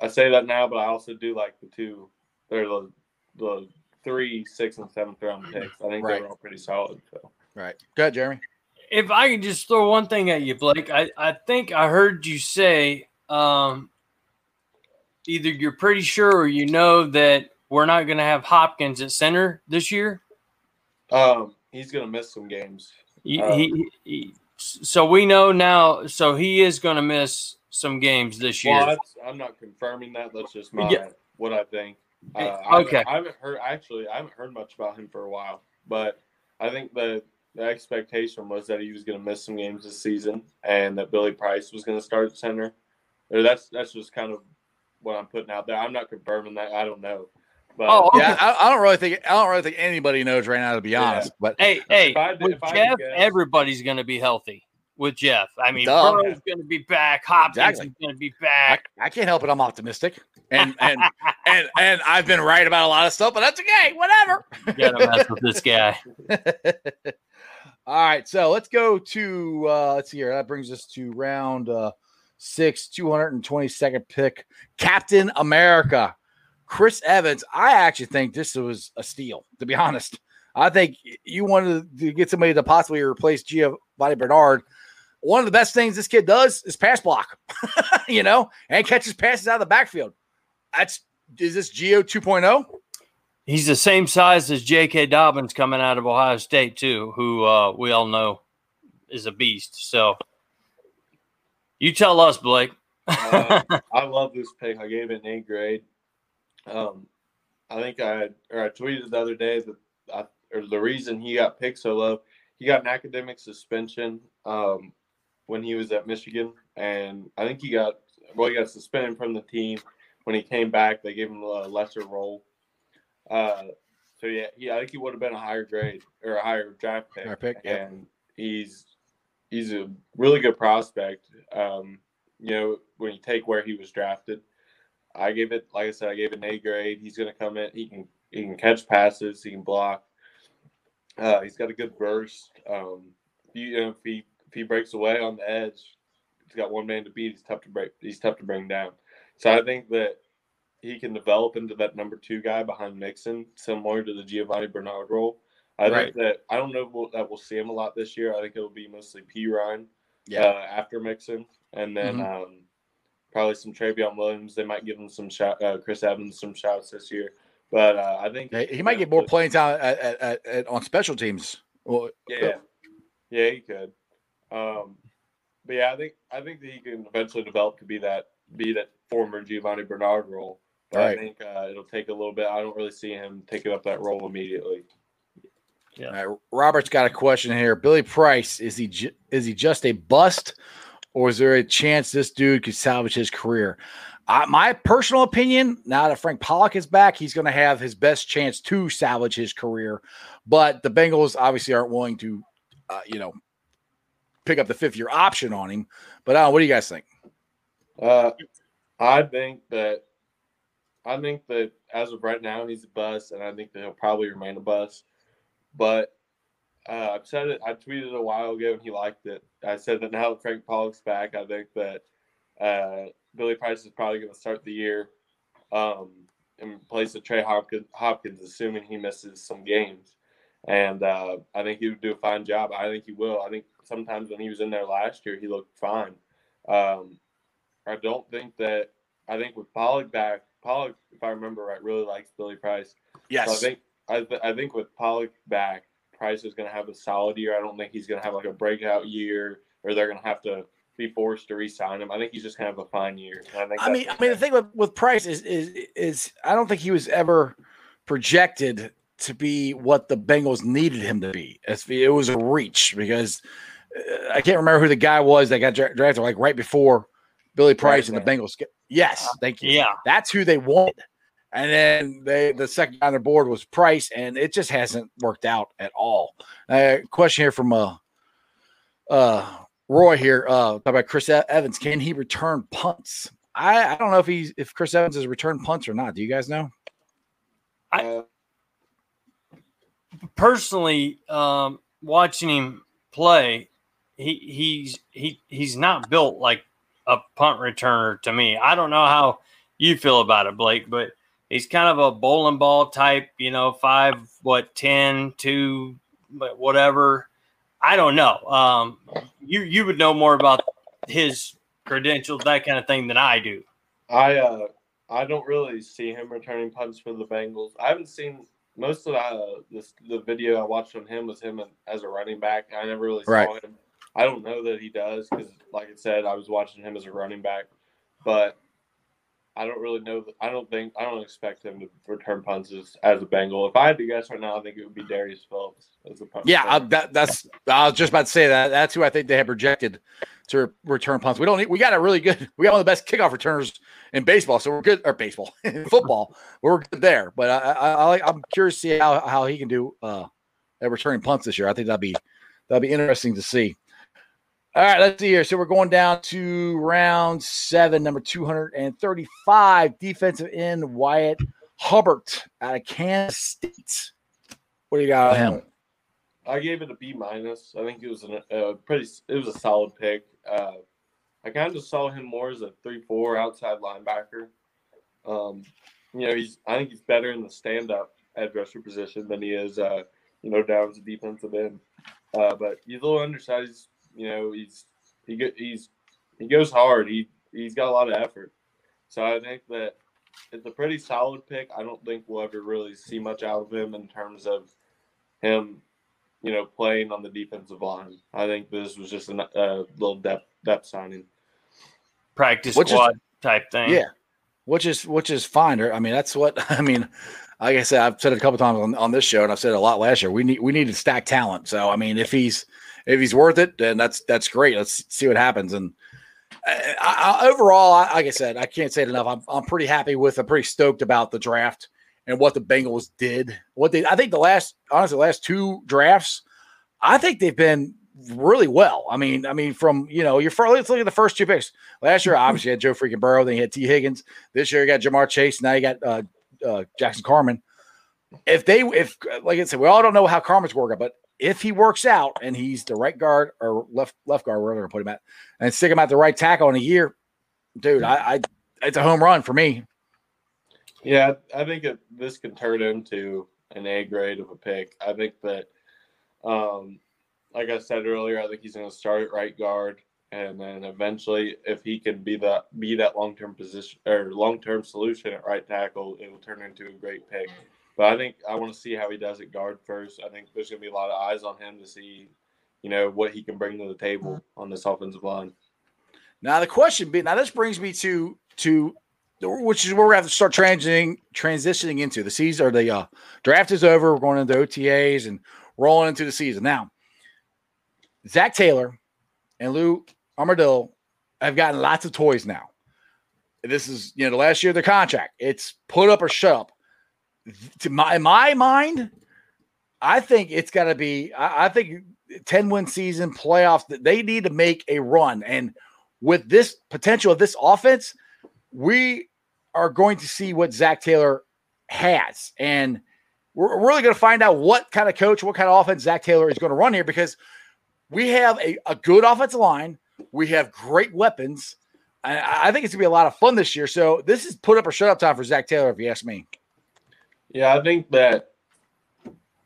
I say that now, but I also do like the two, or the the three, six, and seventh round picks. I think Right. they're all pretty solid. So Right. Go ahead, Jeremy. if I can just throw one thing at you, Blake, I, I think I heard you say um, either you're pretty sure or you know that we're not going to have Hopkins at center this year. um, he's gonna miss some games. He, Um, he, he- so we know now. So he is going to miss some games this year. Well, that's, I'm not confirming that. That's just my Yeah. what I think. Uh, Hey, I haven't- okay. I haven't heard actually. I haven't heard much about him for a while, but I think the the expectation was that he was going to miss some games this season, and that Billy Price was going to start center. That's that's just kind of what I'm putting out there. I'm not confirming that. I don't know. But Oh, okay. Yeah, I, I don't really think I don't really think anybody knows right now, to be Yeah. honest. But Hey, hey, If I had with if I Jeff, guess- everybody's going to be healthy. With Jeff, I mean, Duh. Burrow's going to be back. Hopkins Exactly. is going to be I, back. I can't help it. I'm optimistic, and and [laughs] and and I've been right about a lot of stuff, but that's okay. Whatever. Got to mess with this guy. [laughs] All right, so let's go to uh let's see here. That brings us to round uh six, 222nd pick, Captain America, Chris Evans. I actually think this was a steal, to be [laughs] honest. I think you wanted to get somebody to possibly replace Giovani Bernard. One of the best things this kid does is pass block, [laughs] you know, and catches passes out of the backfield. That's is this Gio 2.0? He's the same size as J.K. Dobbins coming out of Ohio State too, who uh, we all know is a beast. So you tell us, Blake. Uh, [laughs] I love this pick. I gave it an A grade. Um, I think I or I tweeted the other day that I, or the reason he got picked so low, he got an academic suspension um, when he was at Michigan, and I think he got well, he got suspended from the team. When he came back, they gave him a lesser role. Uh, so yeah, he, I think he would have been a higher grade or a higher draft pick. Higher pick, yeah. and he's he's a really good prospect. Um, you know, when you take where he was drafted, I gave it, like I said, I gave it an A grade. He's going to come in. He can he can catch passes. He can block. Uh, he's got a good burst. Um, you know, if he if he breaks away on the edge, he's got one man to beat. He's tough to break. He's tough to bring down. So I think that he can develop into that number two guy behind Mixon, similar to the Giovani Bernard role. I Right. think that I don't know we'll, that we'll see him a lot this year. I think it'll be mostly Perine Yeah. uh, after Mixon, and then um, probably some Trayveon Williams. They might give him some shot. Uh, Chris Evans some shots this year, but uh, I think He he might get more playing time at, at, at, at- on special teams. Well, Yeah, yeah, he could. Um, but yeah, I think I think that he can eventually develop to be that be that former Giovani Bernard role. But Right. I think uh, it'll take a little bit. I don't really see him taking up that role immediately. All right, Robert's got a question here. Billy Price is he ju- is he just a bust, or is there a chance this dude could salvage his career? Uh, my personal opinion, now that Frank Pollack is back, he's going to have his best chance to salvage his career. But the Bengals obviously aren't willing to, uh, you know, pick up the fifth year option on him. But uh, what do you guys think? Uh, I think that I think that as of right now he's a bust, and I think that he'll probably remain a bust. But uh, I've said it. I tweeted a while ago, and he liked it. I said that now that Frank Pollack's back, I think that uh, Billy Price is probably going to start the year um, in place of Trey Hopkins, Hopkins, assuming he misses some games. And uh, I think he would do a fine job. I think he will. I think sometimes when he was in there last year, he looked fine. Um, I don't think that. I think with Pollack back, Pollack, if I remember right, really likes Billy Price. Yes, So I think I, th- I think with Pollack back, Price is going to have a solid year. I don't think he's going to have like a breakout year, or they're going to have to be forced to re-sign him. I think he's just going to have a fine year. I. I mean, I mean, the thing with, with Price is, is is I don't think he was ever projected to be what the Bengals needed him to be. It was a reach because uh, I can't remember who the guy was that got dra- drafted like right before Billy Price and the Bengals. Yes, thank you. Yeah. That's who they wanted. And then they the second on the board was Price, and it just hasn't worked out at all. Uh, question here from uh, uh, Roy here. Uh, talk about Chris Evans. Can he return punts? I, I don't know if he's if Chris Evans has returned punts or not. Do you guys know? I personally, um, watching him play, he he's he he's not built like a punt returner to me. I don't know how you feel about it, Blake, but he's kind of a bowling ball type, you know, five, what, 10, two, whatever. I don't know. Um, you you would know more about his credentials, that kind of thing, than I do. I uh, I don't really see him returning punts for the Bengals. I haven't seen most of the uh, this, the video I watched on him was him as a running back. I never really saw Right. him. I don't know that he does because, like I said, I was watching him as a running back, but I don't really know. I don't think I don't expect him to return punts as, as a Bengal. If I had to guess right now, I think it would be Darius Phillips as a punt. Yeah, I, that, that's. I was just about to say that. That's who I think they have projected to return punts. We don't need. We got a really good. [laughs] We got one of the best kickoff returners in baseball, so we're good. Or baseball, [laughs] football, we're good there. But I, I, I'm curious to see how, how he can do uh, at returning punts this year. I think that'd be that'd be interesting to see. All right, let's see here. So we're going down to round seven, number 235, defensive end Wyatt Hubbard out of Kansas State. What do you got on him? I gave it a B minus. I think it was an, a pretty. It was a solid pick. Uh, I kind of just saw him more as a three four outside linebacker. Um, you know, he's. I think he's better in the stand up edge rusher position than he is. Uh, you know, down as a defensive end. Uh, but he's a little undersized. He's, you know, he's he go, he's he goes hard. He he's got a lot of effort. So I think that it's a pretty solid pick. I don't think we'll ever really see much out of him in terms of him you know, playing on the defensive line. I think this was just a uh, little depth depth signing. Practice Which is- squad type thing. Yeah, which is which is fine. I mean, that's what [laughs] I mean. Like I said, I've said it a couple times on, on this show, and I've said it a lot last year. We need we need to stack talent. So I mean, if he's if he's worth it, then that's that's great. Let's see what happens. And I, I, overall, I, like I said, I can't say it enough. I'm I'm pretty happy with. I'm pretty stoked about the draft and what the Bengals did. What they I think the last honestly the last two drafts, I think they've been really well. I mean, I mean, from you know, your first, let's look at the first two picks. Last year, obviously, you had Joe freaking Burrow, then you had Tee Higgins. This year, you got Ja'Marr Chase. Now you got uh, uh, Jackson Carman. If they, if like I said, we all don't know how Carman's working, but if he works out and he's the right guard or left left guard, wherever to put him at, and stick him at the right tackle in a year, dude, I, I it's a home run for me. Yeah, I think it, this can turn into an A grade of a pick. I think that, um, like I said earlier, I think he's going to start at right guard, and then eventually, if he can be that be that long term position or long term solution at right tackle, it will turn into a great pick. But I think I want to see how he does at guard first. I think there's going to be a lot of eyes on him to see, you know, what he can bring to the table on this offensive line. Now the question be now this brings me to to which is where we have to start transitioning transitioning into the season or the uh, draft is over. We're going into OTAs and rolling into the season now. Zac Taylor and Lou Anarumo have gotten lots of toys now. This is you know the last year of their contract. It's put up or shut up. To my my mind, I think it's got to be. I, I think ten win season playoffs. They need to make a run and with this potential of this offense, we are going to see what Zac Taylor has. And we're really going to find out what kind of coach, what kind of offense Zac Taylor is going to run here because we have a, a good offensive line. We have great weapons. I, I think it's going to be a lot of fun this year. So this is put up or shut up time for Zac Taylor, if you ask me. Yeah, I think that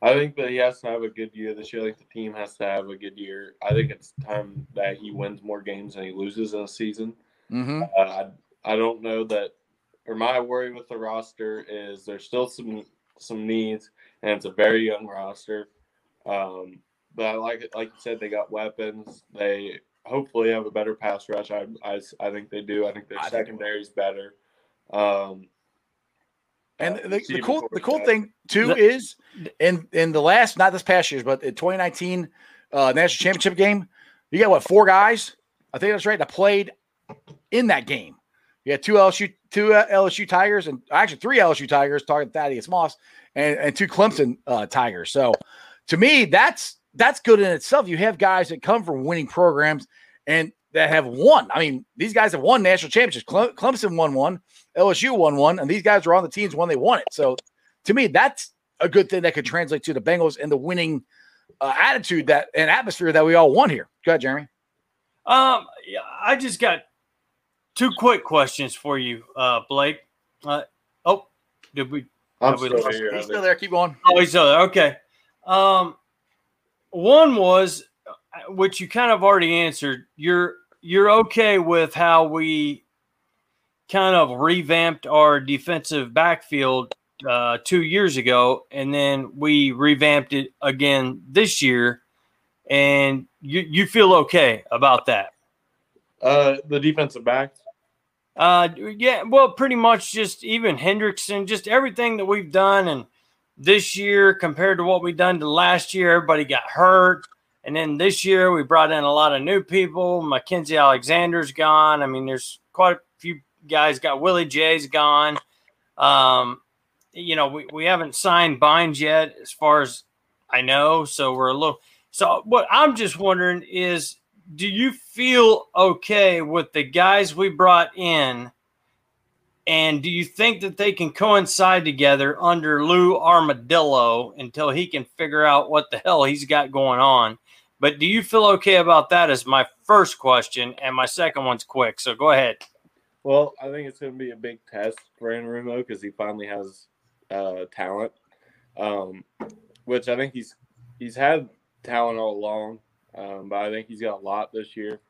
I think that he has to have a good year this year. I think the team has to have a good year. I think it's time that he wins more games than he loses in a season. Mm-hmm. Uh, I I don't know that, or my worry with the roster is there's still some some needs, and it's a very young roster. Um, but I like it, like you said, they got weapons. They hopefully have a better pass rush. I I, I think they do. I think their I think- secondary is better. Um, And uh, the, the cool the cool better. thing too The- is in in the last not this past year's but in 2019 uh, national championship game, you got what four guys? I think that's right. That played in that game. You had two LSU two uh, LSU Tigers and actually three LSU Tigers talking Thaddeus Moss and and two Clemson uh, Tigers. So to me, that's that's good in itself. You have guys that come from winning programs and that have won. I mean, these guys have won national championships. Cle- Clemson won one, LSU won one, and these guys were on the teams when they won it. So to me, that's a good thing that could translate to the Bengals and the winning uh, attitude that and atmosphere that we all want here. Go ahead, Jeremy. Um, yeah, I just got two quick questions for you, uh, Blake. Uh, oh, did we? I'm Have we still here. He's still there. Keep going. Oh, he's still there. Okay. Um, one was, which you kind of already answered. You're you're okay with how we kind of revamped our defensive backfield uh, two years ago, and then we revamped it again this year. And you you feel okay about that? Uh, the defensive backs. Uh, yeah, well, pretty much just even Hendrickson, just everything that we've done, and this year compared to what we done to last year, everybody got hurt, and then this year we brought in a lot of new people. Mackensie Alexander's gone. I mean, there's quite a few guys. Got Willie J's gone. Um, you know, we, we haven't signed Binds yet, as far as I know. So we're a little. So what I'm just wondering is do you feel okay with the guys we brought in? And do you think that they can coincide together under Lou Anarumo until he can figure out what the hell he's got going on? But do you feel okay about that? Is my first question, and my second one's quick. So go ahead. Well, I think it's going to be a big test for Anarumo because he finally has uh, talent, um, which I think he's he's had talent all along. Um, but I think he's got a lot this year.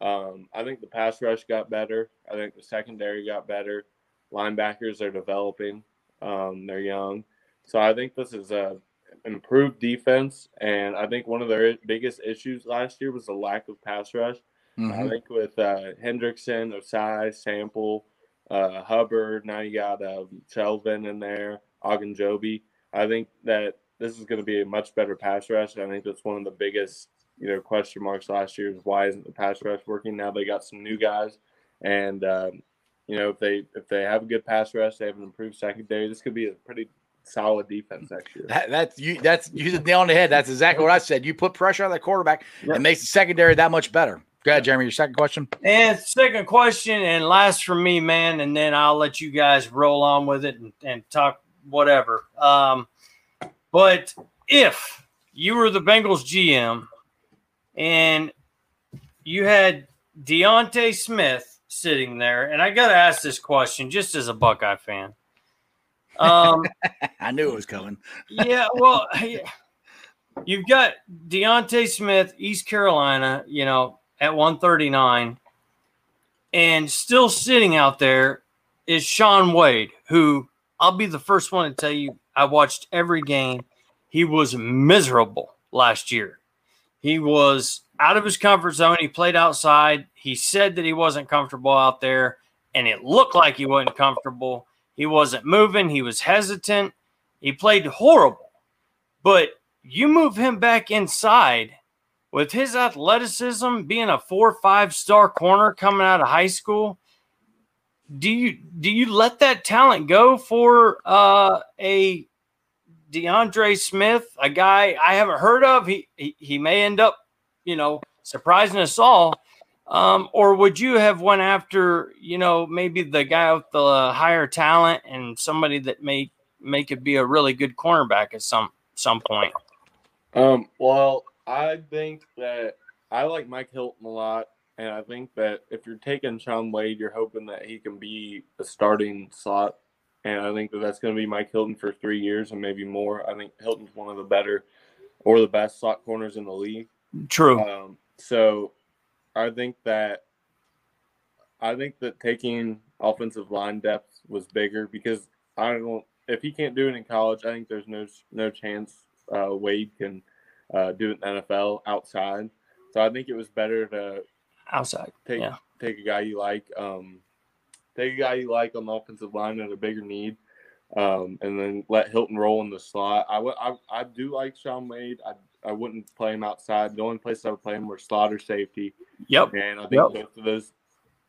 Um, I think the pass rush got better. I think the secondary got better. Linebackers are developing. Um, they're young. So I think this is a improved defense. And I think one of their biggest issues last year was the lack of pass rush. Mm-hmm. I think with uh, Hendrickson, Ossai, Sample, uh, Hubbard, now you got uh, Shelvin in there, Ogunjobi. I think that this is going to be a much better pass rush. I think that's one of the biggest you know question marks last year is why isn't the pass rush working? Now they got some new guys, and um, you know if they if they have a good pass rush, they have an improved secondary. This could be a pretty solid defense next year. That, that's you. That's you the nail on the head. That's exactly what I said. You put pressure on that quarterback, yep. it makes the secondary that much better. Go ahead, Jeremy. Your second question. And second question, and last from me, man, and then I'll let you guys roll on with it and, and talk whatever. Um, but if you were the Bengals GM and you had D'Ante Smith sitting there, and I got to ask this question just as a Buckeye fan. Um, [laughs] I knew it was coming. yeah, well, you've got D'Ante Smith, East Carolina, you know, at 139, and still sitting out there is Shaun Wade, who I'll be the first one to tell you I watched every game. He was miserable last year. He was out of his comfort zone. He played outside. He said that he wasn't comfortable out there, and it looked like he wasn't comfortable. He wasn't moving. He was hesitant. He played horrible. But you move him back inside with his athleticism, being a four five star corner coming out of high school. Do you do you let that talent go for uh, a DeAndre Smith, a guy I haven't heard of. He, he, he may end up, you know, surprising us all. Um, or would you have went after, you know, maybe the guy with the higher talent and somebody that may make it be a really good cornerback at some some point? Um, well, I think that I like Mike Hilton a lot, and I think that if you're taking Shaun Wade, you're hoping that he can be a starting slot and I think that that's going to be Mike Hilton for three years and maybe more. I think Hilton's one of the better or the best slot corners in the league. True. Um, so I think that I think that taking offensive line depth was bigger because I don't. If he can't do it in college, I think there's no no chance uh, Wade can uh, do it in NFL outside. So I think it was better to outside take yeah. take a guy you like. Um, take a guy you like on the offensive line at a bigger need, um, and then let Hilton roll in the slot. I, w- I, I do like Shaun Wade. I, I wouldn't play him outside. The only place I would play him were slot or safety. Yep. And I think yep. both of those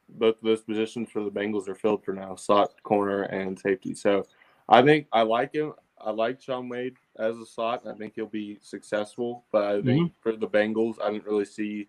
both of those positions for the Bengals are filled for now, slot, corner, and safety. So I think I like him. I like Shaun Wade as a slot. I think he'll be successful, but I think mm-hmm. for the Bengals, I didn't really see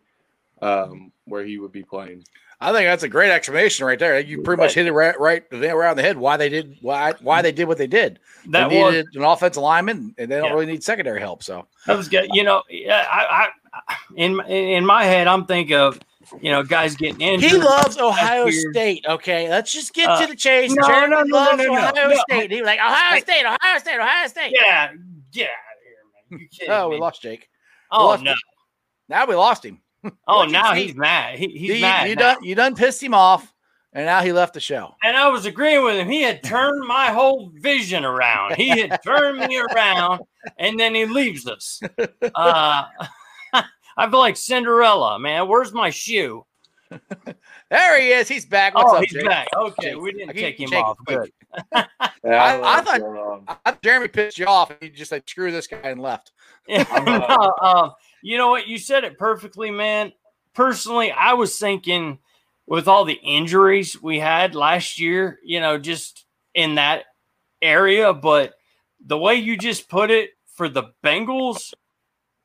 um, where he would be playing. I think that's a great explanation right there. You pretty much hit it right, right around the head. Why they did why why they did what they did. That they needed was, an offensive lineman, and they don't yeah. really need secondary help. So that was good. You know, I, I in in my head, I'm thinking of you know guys getting injured. He loves Ohio State. Okay, let's just get uh, to the chase. No, Jeremy no, no, loves no, no, Ohio no. State. He was like Ohio State, Ohio State, Ohio State. Yeah, get out of here, man. You oh, we lost Jake. Oh lost no. Him. Now we lost him. Oh, now he's mad. He, he's you, mad. You done you done pissed him off. and now he left the show. And I was agreeing with him. He had turned my whole vision around. He had turned me around, and then he leaves us. Uh, [laughs] I feel like Cinderella, man. Where's my shoe? There he is. He's back. What's oh, up, he's Jake? back. Okay, we didn't keep take him Jake off. Good. [laughs] Yeah, I- don't I thought- I, I- Jeremy pissed you off, and he just said, "Screw this guy," and left. I'm, uh, No, [laughs] um, you know what? You said it perfectly, man. Personally, I was thinking with all the injuries we had last year, you know, just in that area, but the way you just put it for the Bengals,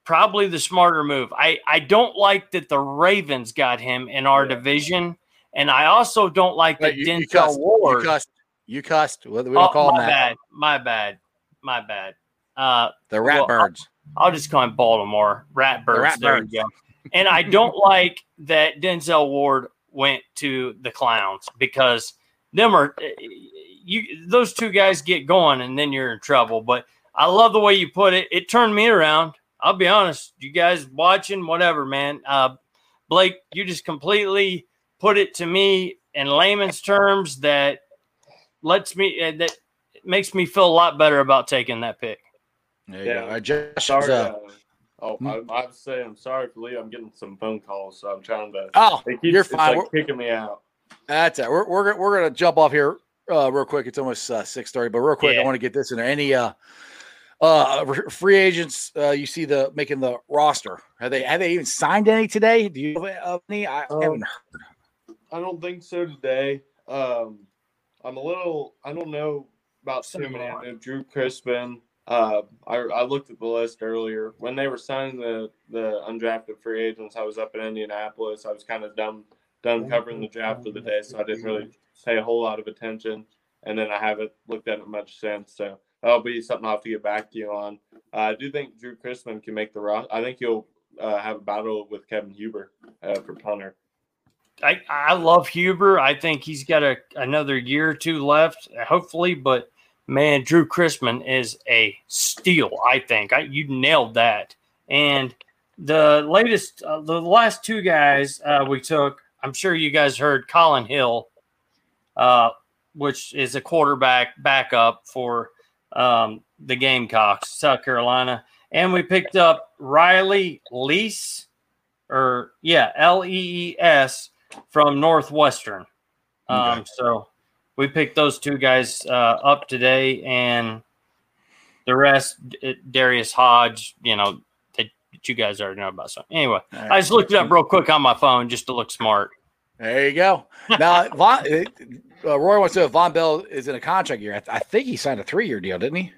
probably the smarter move. I, I don't like that the Ravens got him in our Yeah. division, and I also don't like that But you, you Denzel cussed. You Ward. cussed. You cussed. We don't Oh, call my that. bad, my bad, my bad. Uh, The rat Well, birds. I'll just call him Baltimore Ratbirds. Rat there you go. [laughs] And I don't like that Denzel Ward went to the Clowns because them are you. Those two guys get going, and then you're in trouble. But I love the way you put it. It turned me around. I'll be honest. You guys watching, whatever, man. Uh, Blake, you just completely put it to me in layman's terms that lets me uh, that makes me feel a lot better about taking that pick. There Yeah. go. Right, Josh, Sorry. uh, Uh, oh, Hmm? I, I saying I'm sorry for Lee. I'm getting some phone calls, so I'm trying to. oh, keeps, you're it's fine. like kicking me out. That's it. We're we're, we're gonna jump off here uh, real quick. It's almost uh, six thirty, but real quick, I want to get this in there. Any uh, uh, free agents uh, you see the making the roster? Have they have they even signed any today? Do you have any? I Um, haven't. heard. I don't think so today. Um, I'm a little. I don't know about and Drue Chrisman. Uh, I, I looked at the list earlier when they were signing the the undrafted free agents. I was up in Indianapolis. I was kind of done done covering the draft for the day, so I didn't really pay a whole lot of attention. And then I haven't looked at it much since. So that'll be something I'll have to get back to you on. Uh, I do think Drue Chrisman can make the roster. I think he'll uh, have a battle with Kevin Huber uh, for punter. I, I love Huber. I think he's got a, another year or two left, hopefully. But man, Drue Chrisman is a steal. I think I, you nailed that. And the latest, uh, the last two guys uh, we took, I'm sure you guys heard Collin Hill, uh, which is a quarterback backup for um, the Gamecocks, South Carolina, and we picked up Riley Lees, or yeah, L E E S from Northwestern. Um, Okay. So we picked those two guys uh, up today, and the rest, Darius Hodge, you know, that that you guys already know about. So anyway, All right. I just looked it up real quick on my phone just to look smart. There you go. Now, [laughs] Vonn, uh, Roy wants to know if Vonn Bell is in a contract year. I, th- I think he signed a three year deal, didn't he?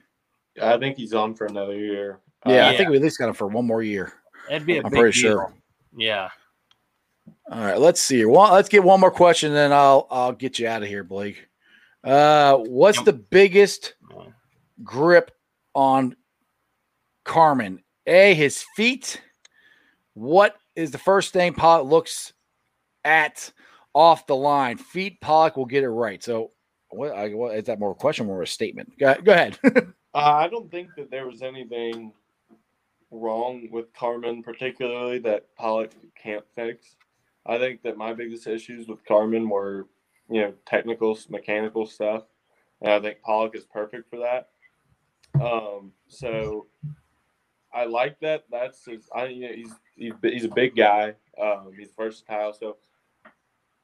I think he's on for another year. Yeah, Uh, I think we at least got him for one more year. That'd be a I'm big pretty deal. sure. Yeah. All right, let's see. here. One, let's get one more question, then I'll I'll get you out of here, Blake. Uh, what's Yep. the biggest grip on Carman? A, his feet. What is the first thing Pollack looks at off the line? Feet, Pollack will get it right. So, what, I, what is that more a question or a statement? Go, go ahead. [laughs] Uh, I don't think that there was anything wrong with Carman, particularly that Pollack can't fix. I think that my biggest issues with Carman were, you know, technical, mechanical stuff, and I think Pollack is perfect for that. Um, so I like that. That's his. I you know, he's he's he's a big guy. Um, he's versatile. So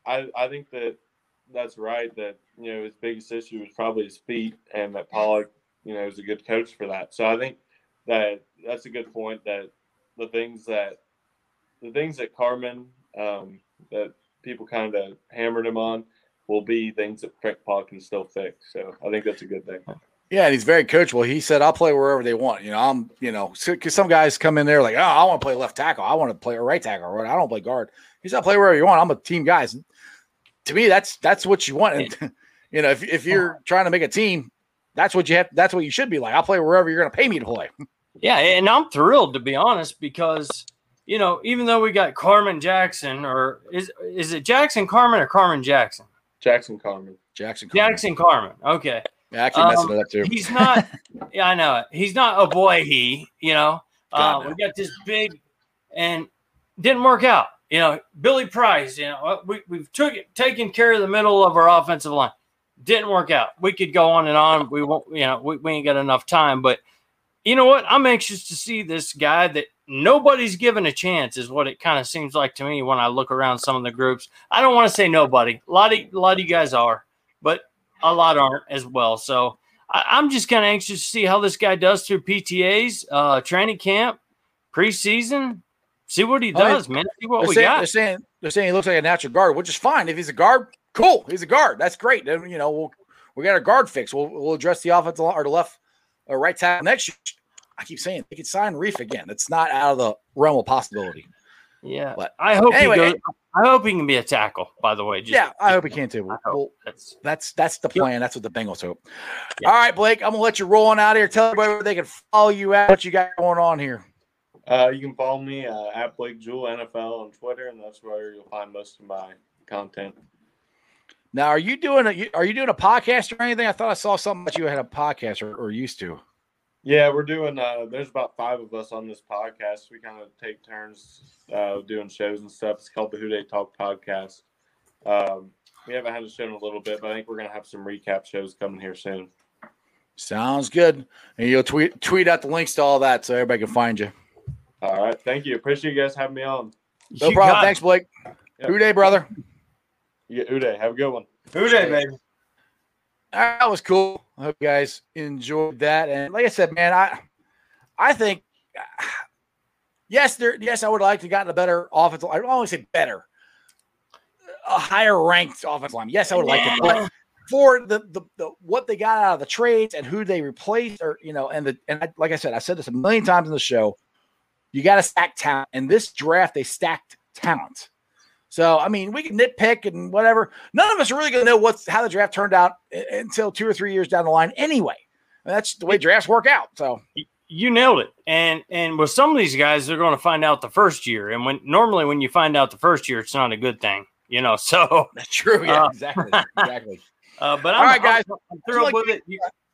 I I think that that's right. That you know his biggest issue was probably his feet, and that Pollack you know is a good coach for that. So I think that that's a good point. That the things that the things that Carman um, that people kind of hammered him on will be things that Frank Pollack can still fix. So I think that's a good thing. Yeah, and he's very coachable. He said, "I'll play wherever they want." You know, I'm, you know, because some guys come in there like, "Oh, I want to play left tackle. I want to play a right tackle. Or I don't play guard." He said, "I'll play wherever you want. I'm a team guy." And to me, that's that's what you want. And [laughs] you know, if if you're trying to make a team, that's what you have. That's what you should be like. I'll play wherever you're going to pay me to play. [laughs] Yeah, and I'm thrilled to be honest because you know even though we got Carman Jackson or is is it Jackson Carman or Carman Jackson? Jackson Carman. Jackson. Carman. Jackson Carman. Okay, Yeah, I keep messing Um, it up too. he's not. [laughs] yeah, I know it. He's not a boy. He, you know, uh, no. we got this big and didn't work out. You know, Billy Price. You know, uh, we we've took taken care of the middle of our offensive line. Didn't work out. We could go on and on. We won't. You know, we, we ain't got enough time. But you know what? I'm anxious to see this guy that nobody's given a chance. Is what it kind of seems like to me when I look around some of the groups. I don't want to say nobody. A lot of a lot of you guys are, but a lot aren't as well. So I, am just kind of anxious to see how this guy does through PTAs, uh, training camp, preseason. See what he does, I mean, man. See what we saying, got. They're saying they're saying he looks like a natural guard, which is fine. If he's a guard, cool. He's a guard. That's great. Then you know we'll, we got a guard fix. We'll we'll address the offensive or the left or right tackle next year. I keep saying they could sign Reiff again. It's not out of the realm of possibility. Yeah, but I hope anyway, he goes, I hope he can be a tackle. By the way, Just, yeah, I hope he can too. Well, that's that's that's the plan. That's what the Bengals hope. Yeah. All right, Blake, I'm gonna let you roll on out here. Tell everybody where they can follow you at. What you got going on here? Uh, you can follow me uh, at Blake Jewell NFL on Twitter, and that's where you'll find most of my content. Now, are you doing a are you doing a podcast or anything? I thought I saw something that you had a podcast or, or used to. Yeah, we're doing. Uh, there's about five of us on this podcast. We kind of take turns uh, doing shows and stuff. It's called the Who Dey Talk Podcast. Um, we haven't had a show in a little bit, but I think we're gonna have some recap shows coming here soon. Sounds good. And you'll tweet tweet out the links to all that so everybody can find you. All right. Thank you. Appreciate you guys having me on. No you problem. Thanks, Blake. Yep. Who Dey, brother. Yeah, Who Dey. Have a good one. Who Dey, baby. That was cool. I hope you guys enjoyed that. And like I said, man, I I think yes, there yes, I would like to gotten a better offensive. I don't always say better, a higher ranked offensive line. Yes, I would like to, but for the, the, the what they got out of the trades and who they replaced, or you know, and the and I, like I said, I said this a million times in the show. You got to stack talent. and this draft, they stacked talent. So I mean, we can nitpick and whatever. None of us are really going to know what's how the draft turned out until two or three years down the line. Anyway, that's the way drafts work out. So you nailed it. And and with some of these guys, they're going to find out the first year. And when normally when you find out the first year, it's not a good thing. You know, [laughs] so that's true. Yeah, uh, exactly, [laughs] exactly. Uh, but I'm, all right, guys, I'm, I'm thrilled like with it.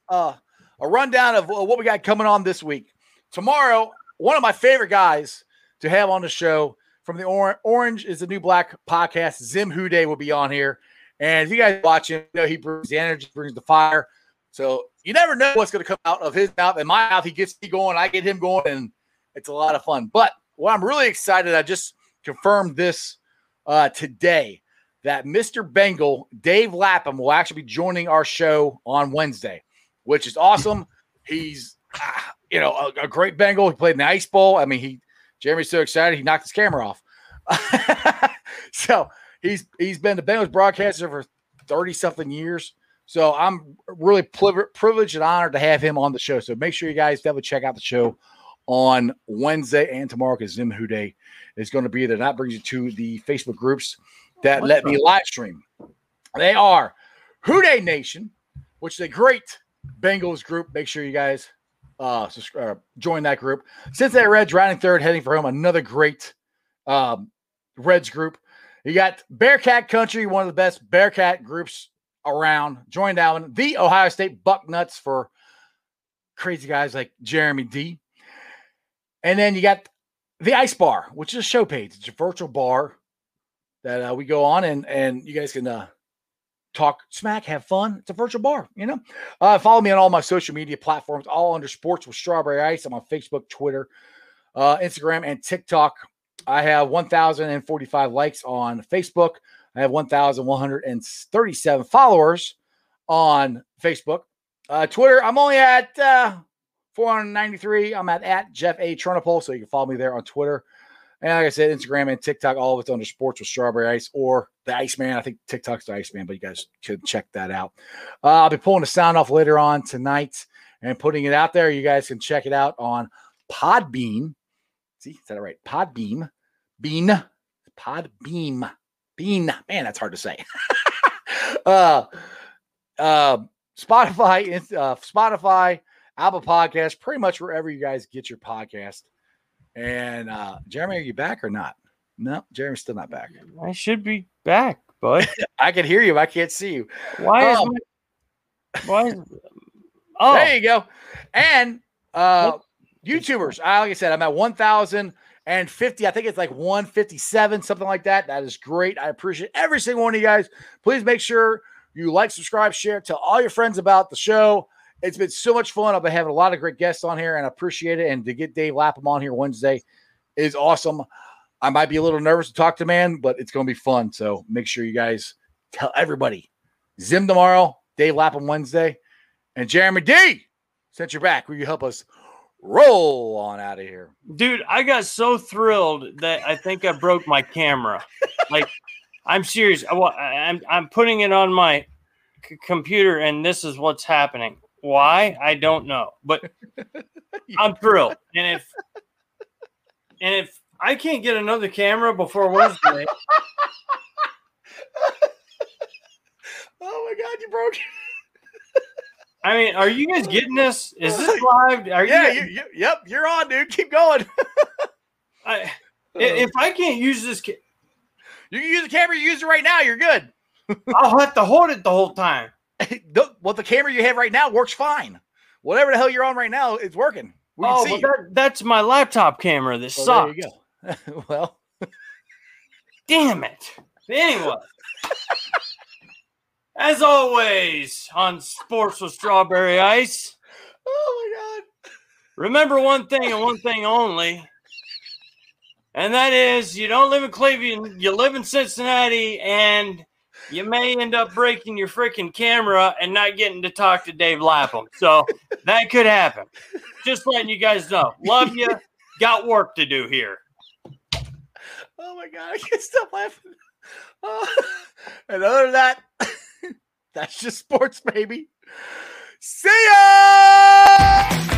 Uh, a rundown of what we got coming on this week. Tomorrow, one of my favorite guys to have on the show from the or- Orange is the New Black podcast. Zim Who Dey will be on here. And if you guys watch him, you know he brings the energy, brings the fire. So you never know what's going to come out of his mouth. In my mouth, he gets me going, I get him going, and it's a lot of fun. But what I'm really excited, I just confirmed this uh, today that Mr. Bengal, Dave Lapham, will actually be joining our show on Wednesday, which is awesome. He's, uh, you know, a, a, great Bengal. He played in the Ice Bowl. I mean, he Jeremy's so excited he knocked his camera off. [laughs] so he's he's been the Bengals broadcaster for 30 something years. So I'm really privileged and honored to have him on the show. So make sure you guys definitely check out the show on Wednesday and tomorrow because Zim Who Dey is going to be there. That brings you to the Facebook groups that let me live stream. They are Who Dey Nation, which is a great Bengals group. Make sure you guys uh, subscribe, uh, join that group. Cincinnati Reds riding third, heading for home. Another great um, Reds group. You got Bearcat Country, one of the best Bearcat groups around. Join that one. The Ohio State Bucknuts for crazy guys like Jeremy D. And then you got the Ice Bar, which is a show page. It's a virtual bar that uh, we go on and and you guys can uh, talk smack, have fun. It's a virtual bar, you know. Uh, follow me on all my social media platforms, all under Sports with Strawberry Ice. I'm on Facebook, Twitter, uh, Instagram, and TikTok. I have 1,045 likes on Facebook. I have 1,137 followers on Facebook. Uh, Twitter, I'm only at uh, 493. I'm at, at Jeff A. Turnipole, so you can follow me there on Twitter. And like I said, Instagram and TikTok, all of it's under sports with strawberry ice or the Iceman. I think TikTok's the Iceman, but you guys could check that out. Uh, I'll be pulling the sound off later on tonight and putting it out there. You guys can check it out on Podbean. See, is that right? Podbeam. Bean. Podbeam. Bean. Man, that's hard to say. [laughs] uh, uh, Spotify, uh, Spotify, Apple Podcast, pretty much wherever you guys get your podcast. And uh, Jeremy, are you back or not? No, Jeremy's still not back. I should be back, but [laughs] I can hear you. I can't see you. Why um, is my, why is [laughs] oh there you go. And uh YouTubers, I like I said, I'm at 1,000 and 50. I think it's like 157, something like that. That is great. I appreciate every single one of you guys. Please make sure you like, subscribe, share, tell all your friends about the show. It's been so much fun. I've been having a lot of great guests on here and I appreciate it. And to get Dave Lapham on here Wednesday is awesome. I might be a little nervous to talk to man, but it's going to be fun. So make sure you guys tell everybody. Zim tomorrow, Dave Lapham Wednesday, and Jeremy D. Since you're back, will you help us roll on out of here? Dude, I got so thrilled that I think I broke my camera. like, I'm serious. I, I'm I'm putting it on my c- computer, and this is what's happening. Why? I don't know, but [laughs] I'm thrilled. And if and if I can't get another camera before Wednesday, [laughs] oh my god, you broke. I mean, are you guys getting this? Is this [laughs] live? Are yeah, you? you, you, yep, you're on, dude. Keep going. I, i- uh. if I can't use this, ca- You can use the camera you use it right now. You're good. I'll have to hold it the whole time. [laughs] Well, the camera you have right now works fine. Whatever the hell you're on right now, it's working. We oh, well, that, that's my laptop camera. That So sucks. there you go. [laughs] well, Damn it. Anyway, [laughs] as always on Sports with Strawberry Ice, oh my god. remember one thing and one thing only. And that is, you don't live in Cleveland, you live in Cincinnati, and you may end up breaking your freaking camera and not getting to talk to Dave Lapham. So that could happen. Just letting you guys know. Love you. Got work to do here. Oh my god, I can't stop laughing. Oh. And other than that, [laughs] that's just sports, baby. See ya!